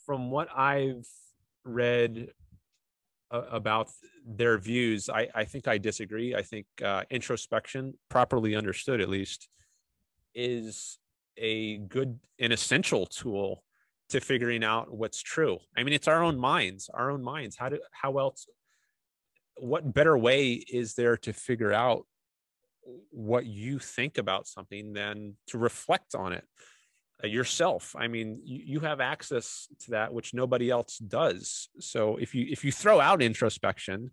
from what I've read uh, about their views, I, I think I disagree. I think uh, introspection, properly understood at least, is a good and essential tool to figuring out what's true. I mean, it's our own minds, our own minds. How do how else? What better way is there to figure out what you think about something than to reflect on it? Uh, yourself i mean you, you have access to that which nobody else does so if you if you throw out introspection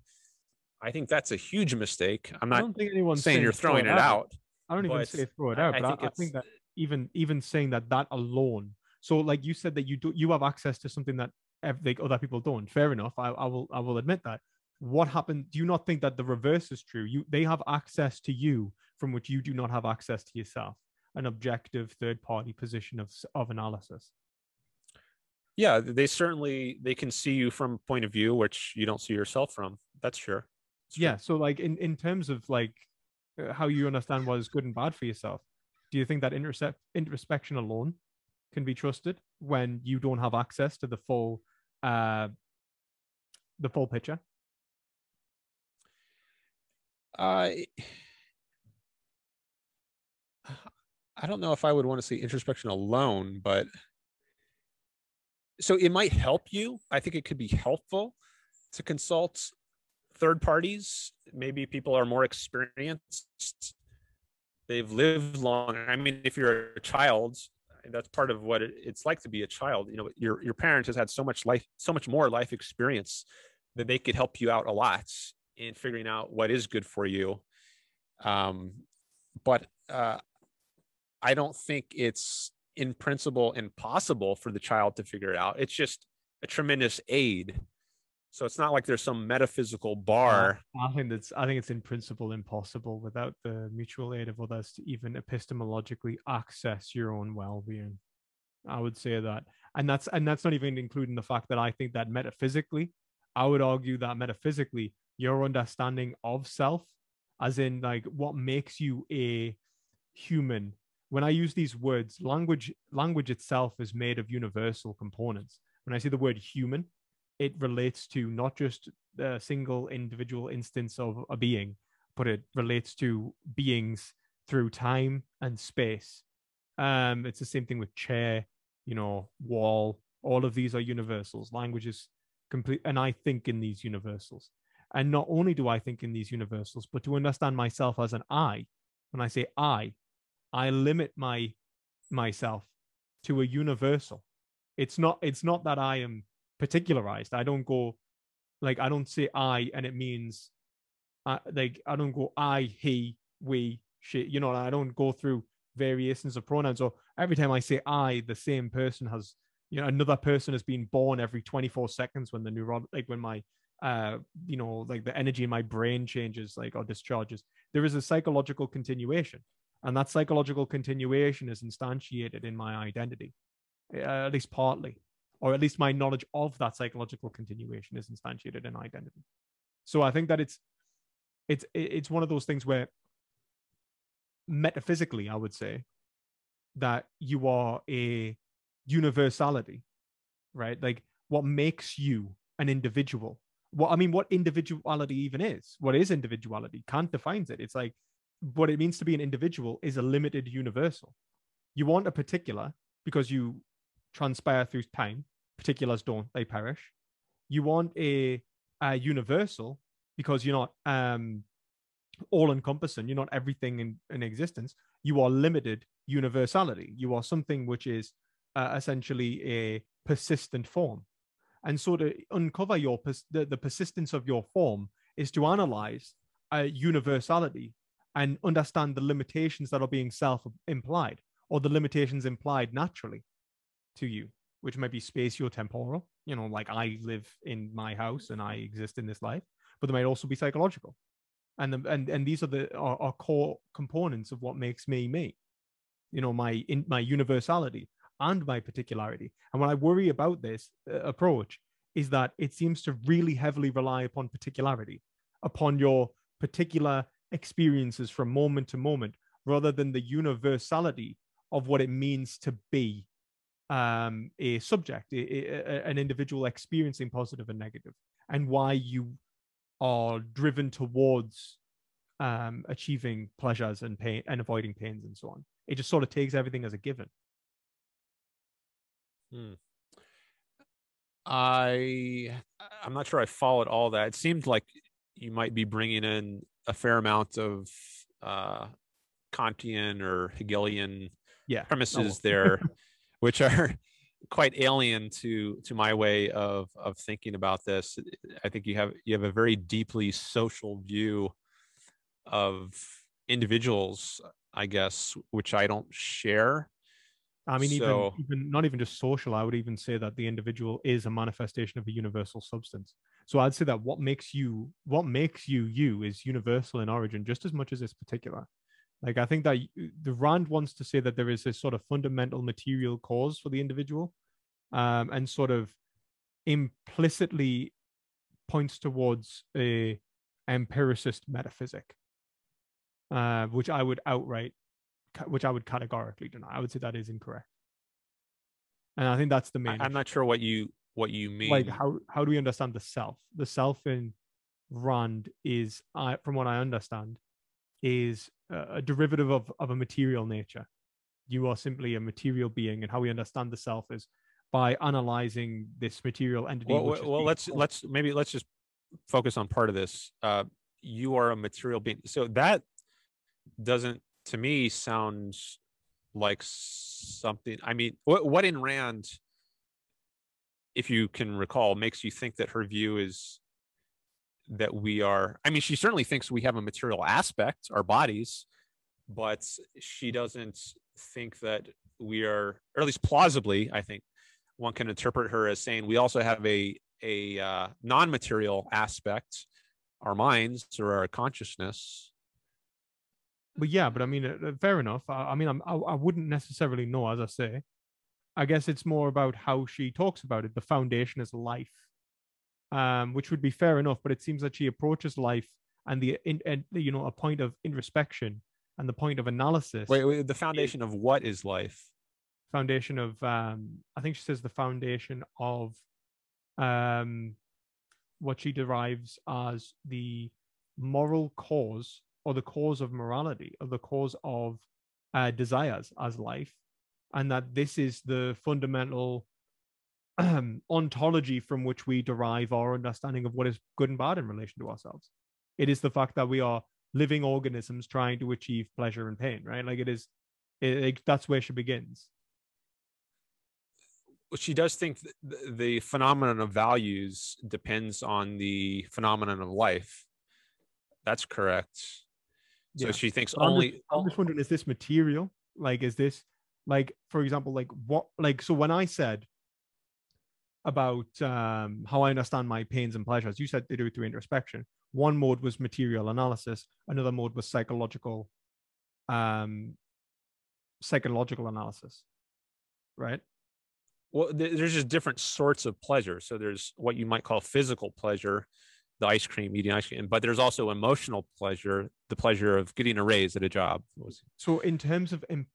i think that's a huge mistake i'm not I don't think anyone's saying, saying you're throwing it out. out. i don't even say throw it out I, but I think, I, think that even even saying that that alone so like you said that you do you have access to something that everything other people don't. Fair enough. I, I will I will admit that. What happened? Do you not think that the reverse is true? You they have access to you from which you do not have access to yourself. An objective third party position of of analysis. Yeah, they certainly they can see you from a point of view which you don't see yourself from. That's sure. That's yeah. So like in in terms of like uh, how you understand what is good and bad for yourself, do you think that intercept introspection alone can be trusted when you don't have access to the full uh the full picture uh i don't know if i would want to say introspection alone but so it might help you. I think it could be helpful to consult third parties. Maybe people are more experienced. They've lived long i mean if you're a child that's part of what it's like to be a child you know your your parents has had so much life so much more life experience that they could help you out a lot in figuring out what is good for you. Um but uh i don't think it's in principle impossible for the child to figure it out it's just a tremendous aid so it's not like there's some metaphysical bar. I think that's I think it's in principle impossible without the mutual aid of others to even epistemologically access your own well-being. I would say that. And that's and that's not even including the fact that I think that metaphysically, I would argue that metaphysically, your understanding of self, as in like what makes you a human. When I use these words, language language itself is made of universal components. When I say the word human, it relates to not just a single individual instance of a being, but it relates to beings through time and space. Um, it's the same thing with chair, you know, wall. All of these are universals. Language is complete, and I think in these universals. And not only do I think in these universals, but to understand myself as an I. When I say I, I limit my myself to a universal. It's not. It's not that I am particularized. I don't go like I don't say I and it means uh, like I don't go I, he, we, she. You know, I don't go through variations of pronouns. Or every time I say I, the same person has you know another person has been born every 24 seconds when the neuron like when my uh you know like the energy in my brain changes like or discharges there is a psychological continuation and that psychological continuation is instantiated in my identity uh, at least partly or at least my knowledge of that psychological continuation is instantiated in identity. So I think that it's it's it's one of those things where metaphysically, I would say that you are a universality, right? Like what makes you an individual. What I mean, what individuality even is? What is individuality? Kant defines it. It's like what it means to be an individual is a limited universal. You want a particular because you transpire through time. Particulars don't; they perish. You want a, a universal because you're not um, all-encompassing. You're not everything in, in existence. You are limited universality. You are something which is uh, essentially a persistent form. And so to uncover your pers- the, the persistence of your form is to analyze a universality and understand the limitations that are being self implied or the limitations implied naturally to you, which might be spatio-temporal. You know, like I live in my house and I exist in this life, but they might also be psychological, and the, and and these are the are, are core components of what makes me me. You know, my in my universality and my particularity. And what I worry about this uh, approach, is that it seems to really heavily rely upon particularity, upon your particular experiences from moment to moment, rather than the universality of what it means to be um, a subject, a, a, an individual experiencing positive and negative, and why you are driven towards um, achieving pleasures and pain and avoiding pains and so on. It just sort of takes everything as a given. Hmm. I I'm not sure I followed all that. It seemed like you might be bringing in a fair amount of uh, Kantian or Hegelian yeah, premises there. which are quite alien to to my way of of thinking about this i think you have you have a very deeply social view of individuals i guess which i don't share I mean, So- even, even not even just social. I would even say that the individual is a manifestation of a universal substance. So I'd say that what makes you what makes you you is universal in origin, just as much as it's particular. Like I think that the Rand wants to say that there is a sort of fundamental material cause for the individual, um, and sort of implicitly points towards a empiricist metaphysic, uh, which I would outright, which I would categorically deny. I would say that is incorrect, and I think that's the main. I, am not sure what you what you mean. like how how do we understand the self? The self in Rand is, I from what I understand, is a a derivative of of a material nature. You are simply a material being, and how we understand the self is by analyzing this material entity. well, which well, is well being let's called- let's maybe let's just focus on part of this. Uh, you are a material being, so that doesn't to me sound like something. I mean, what what in Rand, if you can recall, makes you think that her view is that we are. I mean, she certainly thinks we have a material aspect, our bodies, but she doesn't think that we are, or at least plausibly, I think one can interpret her as saying we also have a a uh, non-material aspect, our minds or our consciousness. but yeah, but I mean, uh, uh, fair enough. I, I mean, I'm, I I wouldn't necessarily know, as I say. I guess it's more about how she talks about it. The foundation is life, um, which would be fair enough. But it seems that she approaches life and the in, and you know a point of introspection and the point of analysis. Wait, wait, the foundation of what is life? foundation of um i think she says the foundation of um what she derives as the moral cause or the cause of morality or the cause of uh, desires as life and that this is the fundamental um, ontology from which we derive our understanding of what is good and bad in relation to ourselves it is the fact that we are living organisms trying to achieve pleasure and pain right like it is it, it- that's where she begins She does think th- th- the phenomenon of values depends on the phenomenon of life. That's correct. So Yeah. she thinks I'm only. just, I'm just wondering, is this material? Like, is this like, for example, like what, like, so when I said about um, how I understand my pains and pleasures, you said they do it through introspection. One mode was material analysis. Another mode was psychological, um, psychological analysis, right? well there's just different sorts of pleasure so there's what you might call physical pleasure the ice cream eating ice cream but there's also emotional pleasure the pleasure of getting a raise at a job So, in terms of em-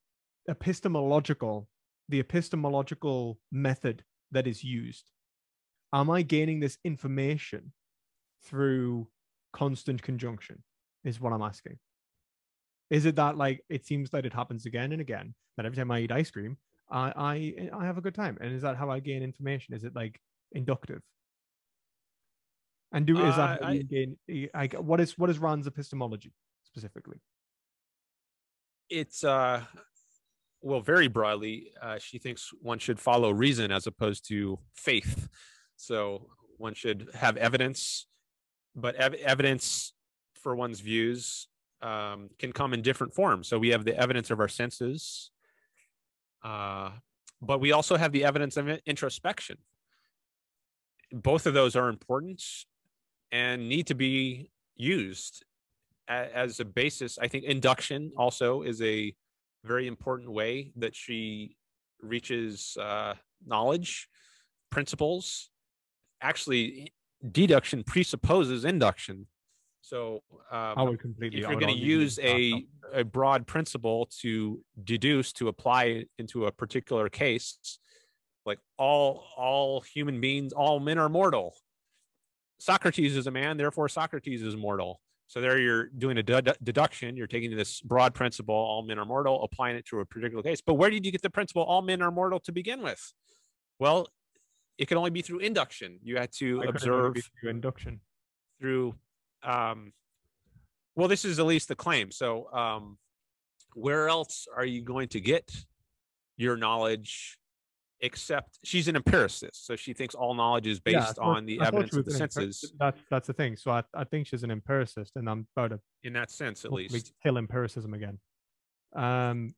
epistemological, the epistemological method that is used, am I gaining this information through constant conjunction? Is what I'm asking. Is it that like it seems that it happens again and again that every time I eat ice cream, I I I have a good time, and is that how I gain information? Is it like inductive? And do is Uh, that how I- you gain? I, what is what is Rand's epistemology specifically? it's uh well very broadly uh, she thinks one should follow reason as opposed to faith. So one should have evidence but ev- evidence for one's views um, can come in different forms. So we have the evidence of our senses uh, but we also have the evidence of introspection. Both of those are important and need to be used as a basis. I think induction also is a very important way that she reaches uh, knowledge principles. Actually deduction presupposes induction. So um, I would completely. if you're going to use a, a broad principle to deduce to apply it into a particular case like all all human beings all men are mortal. Socrates is a man therefore socrates is mortal so there you're doing a dedu- deduction you're taking this broad principle all men are mortal applying it to a particular case. But where did you get the principle all men are mortal to begin with? Well it can only be through induction. You had to I observe you, induction. through um well this is at least the claim. So um where else are you going to get your knowledge except she's an empiricist so she thinks all knowledge is based thought- on the evidence of the was an empir- senses That's that's the thing. So I, I think she's an empiricist, and I'm about to in that sense at least kill empiricism again. Um,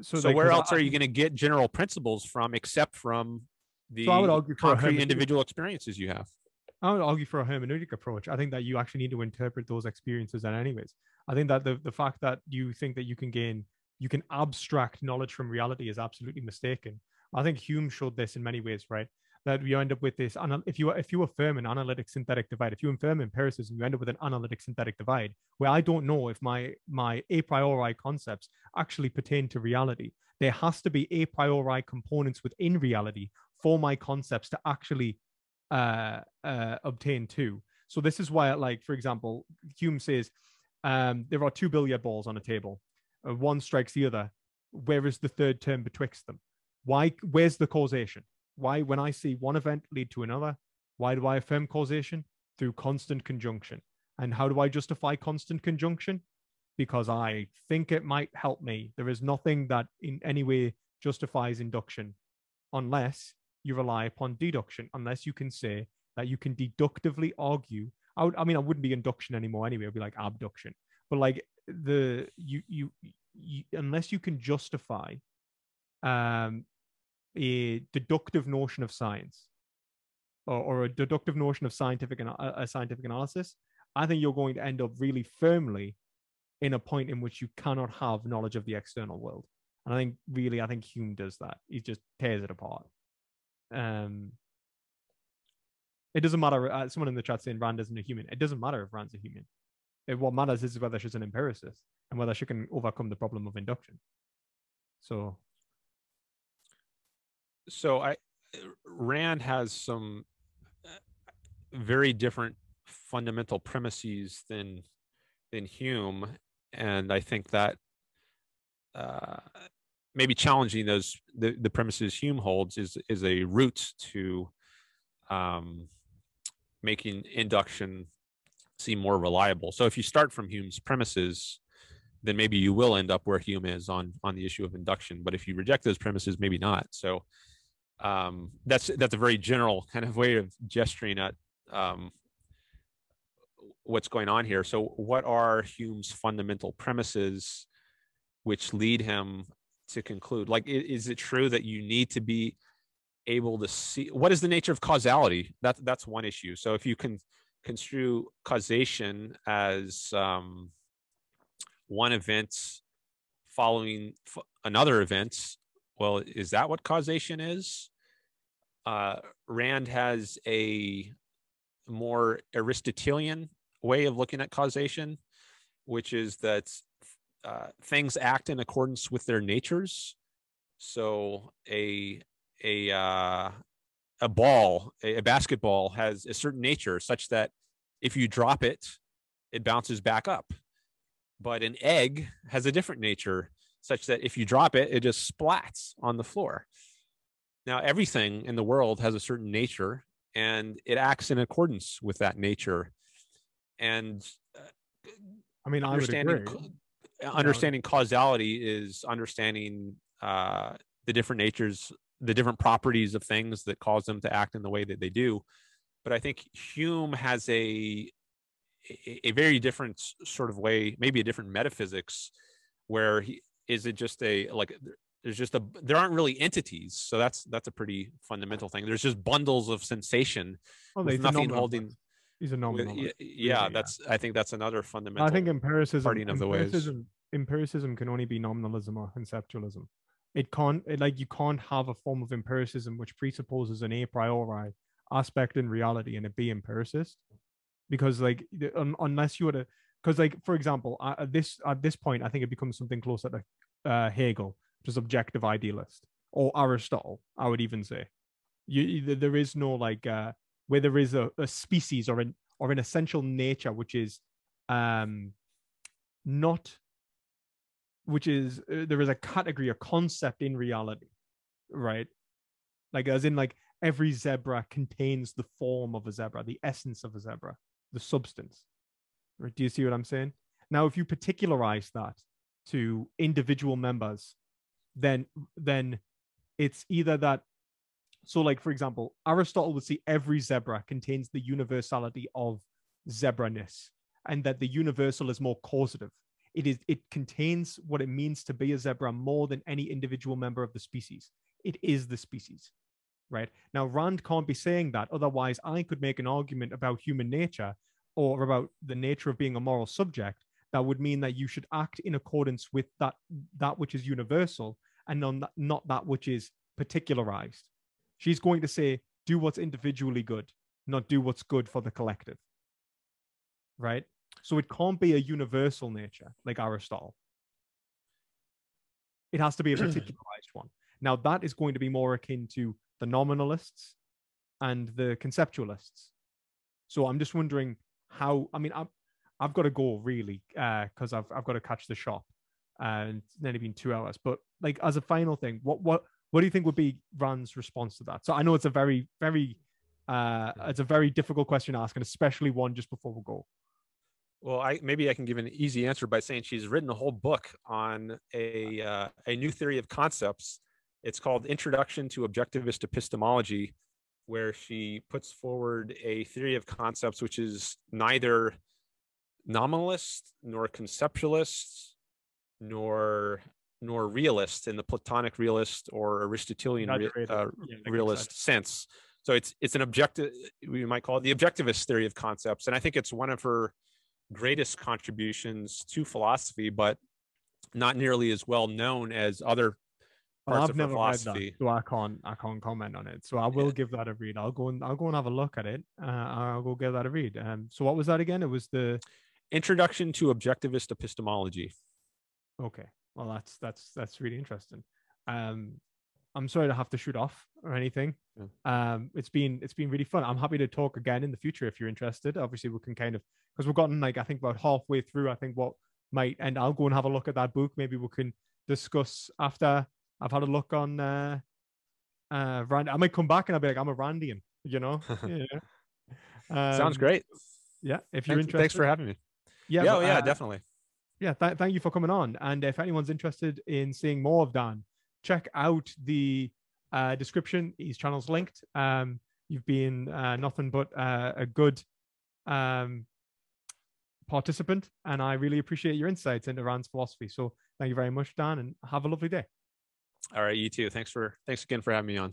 So, so like, where else I, are you going to get general principles from, except from the so I would argue concrete individual experiences you have? I would argue for a hermeneutic approach. I think that you actually need to interpret those experiences and anyways. I think that the, the fact that you think that you can gain, you can abstract knowledge from reality is absolutely mistaken. I think Hume showed this in many ways, right? That you end up with this. If you if you affirm an analytic synthetic divide, if you affirm empiricism, you end up with an analytic synthetic divide where I don't know if my my a priori concepts actually pertain to reality. There has to be a priori components within reality for my concepts to actually uh, uh, obtain too. So this is why, like for example, Hume says um, there are two billiard balls on a table. Uh, one strikes the other. Where is the third term betwixt them? Why? Where's the causation? Why, when I see one event lead to another, why do I affirm causation? Through constant conjunction. And how do I justify constant conjunction? Because I think it might help me. There is nothing that in any way justifies induction unless you rely upon deduction, unless you can say that you can deductively argue. I, would, I mean, I wouldn't be induction anymore anyway. It'd be like abduction. But like the you you, you unless you can justify um a deductive notion of science or, or a deductive notion of scientific a scientific analysis, I think you're going to end up really firmly in a point in which you cannot have knowledge of the external world. And I think really, I think Hume does that. He just tears it apart. Um, it doesn't matter. Uh, someone in the chat saying Rand isn't a Humean. It doesn't matter if Rand's a Humean. It, what matters is whether she's an empiricist and whether she can overcome the problem of induction. So so I Rand has some uh, very different fundamental premises than than Hume, and I think that uh, maybe challenging those the, the premises Hume holds is is a route to um, making induction seem more reliable. So if you start from Hume's premises, then maybe you will end up where Hume is on on the issue of induction. But if you reject those premises, maybe not. So um, that's that's a very general kind of way of gesturing at um, what's going on here. So, what are Hume's fundamental premises which lead him to conclude? Like, is it true that you need to be able to see what is the nature of causality? That that's one issue. So, if you can construe causation as um, one event following another event well, is that what causation is? Uh, Rand has a more Aristotelian way of looking at causation, which is that uh, things act in accordance with their natures. So a a uh, a ball, a, a basketball, has a certain nature such that if you drop it, it bounces back up. But an egg has a different nature such that if you drop it, it just splats on the floor. Now, everything in the world has a certain nature and it acts in accordance with that nature. And uh, I mean, understanding, understanding causality is understanding uh, the different natures, the different properties of things that cause them to act in the way that they do. But I think Hume has a a, a very different sort of way, maybe a different metaphysics, where he is it just a like there's just a there aren't really entities so that's that's a pretty fundamental thing. There's just bundles of sensation well, with nothing holding he's a nominal yeah, yeah, that's i think that's another fundamental i think empiricism parting of the empiricism, ways. empiricism can only be nominalism or conceptualism. It can't it, like you can't have a form of empiricism which presupposes an a priori aspect in reality and it be empiricist. Because like un, unless you were to because like for example at this at this point i think it becomes something closer to uh, hegel just objective idealist or aristotle i would even say. You, there is no like uh where there is a, a species or an or an essential nature which is um not which is uh, there is a category a concept in reality right? Like as in like every zebra contains the form of a zebra the essence of a zebra the substance Do you see what I'm saying? Now, if you particularize that to individual members, then then it's either that. So, like for example, Aristotle would see every zebra contains the universality of zebraness, and that the universal is more causative. it is it contains what it means to be a zebra more than any individual member of the species. It is the species. Right now, Rand can't be saying that. Otherwise, I could make an argument about human nature or about the nature of being a moral subject that would mean that you should act in accordance with that that which is universal and not, not that which is particularized. She's going to say, do what's individually good, not do what's good for the collective. Right? So it can't be a universal nature like Aristotle. It has to be a particularized one. Now, that is going to be more akin to the nominalists and the conceptualists. So I'm just wondering how, I mean, I'm, I've got to go really because uh, I've, I've got to catch the shop and it's only been two hours. But like as a final thing, what, what, what do you think would be Rand's response to that? So I know it's a very, very, uh, it's a very difficult question to ask, and especially one just before we go. Well, I maybe I can give an easy answer by saying she's written a whole book on a uh, a new theory of concepts. It's called Introduction to Objectivist Epistemology, where she puts forward a theory of concepts which is neither nominalist nor conceptualist nor nor realist in the Platonic realist or Aristotelian re, uh, yeah, realist sense. So it's it's an objective we might call it the objectivist theory of concepts, and I think it's one of her greatest contributions to philosophy, but not nearly as well known as other well, I've never. Read that, so I can't I can't comment on it. So I will yeah. give that a read. I'll go and I'll go and have a look at it. Uh, I'll go give that a read. Um, so what was that again? It was the Introduction to Objectivist Epistemology. Okay, well that's that's that's really interesting. Um, I'm sorry to have to shoot off or anything. Yeah. Um, it's been it's been really fun. I'm happy to talk again in the future if you're interested. Obviously, we can kind of because we've gotten like I think about halfway through. I think what might and I'll go and have a look at that book. Maybe we can discuss after I've had a look on uh uh Rand. I might come back and I'll be like, I'm a Randian, you know. yeah. Um, Sounds great. Yeah, if you're thanks, interested. Thanks for having me. Yeah, yeah, but, yeah, uh, definitely. Yeah, th- thank you for coming on. And if anyone's interested in seeing more of Dan, check out the uh, description. His channel's linked. Um, you've been uh, nothing but uh, a good um, participant, and I really appreciate your insights into Rand's philosophy. So thank you very much, Dan, and have a lovely day. All right, you too. Thanks for thanks again for having me on.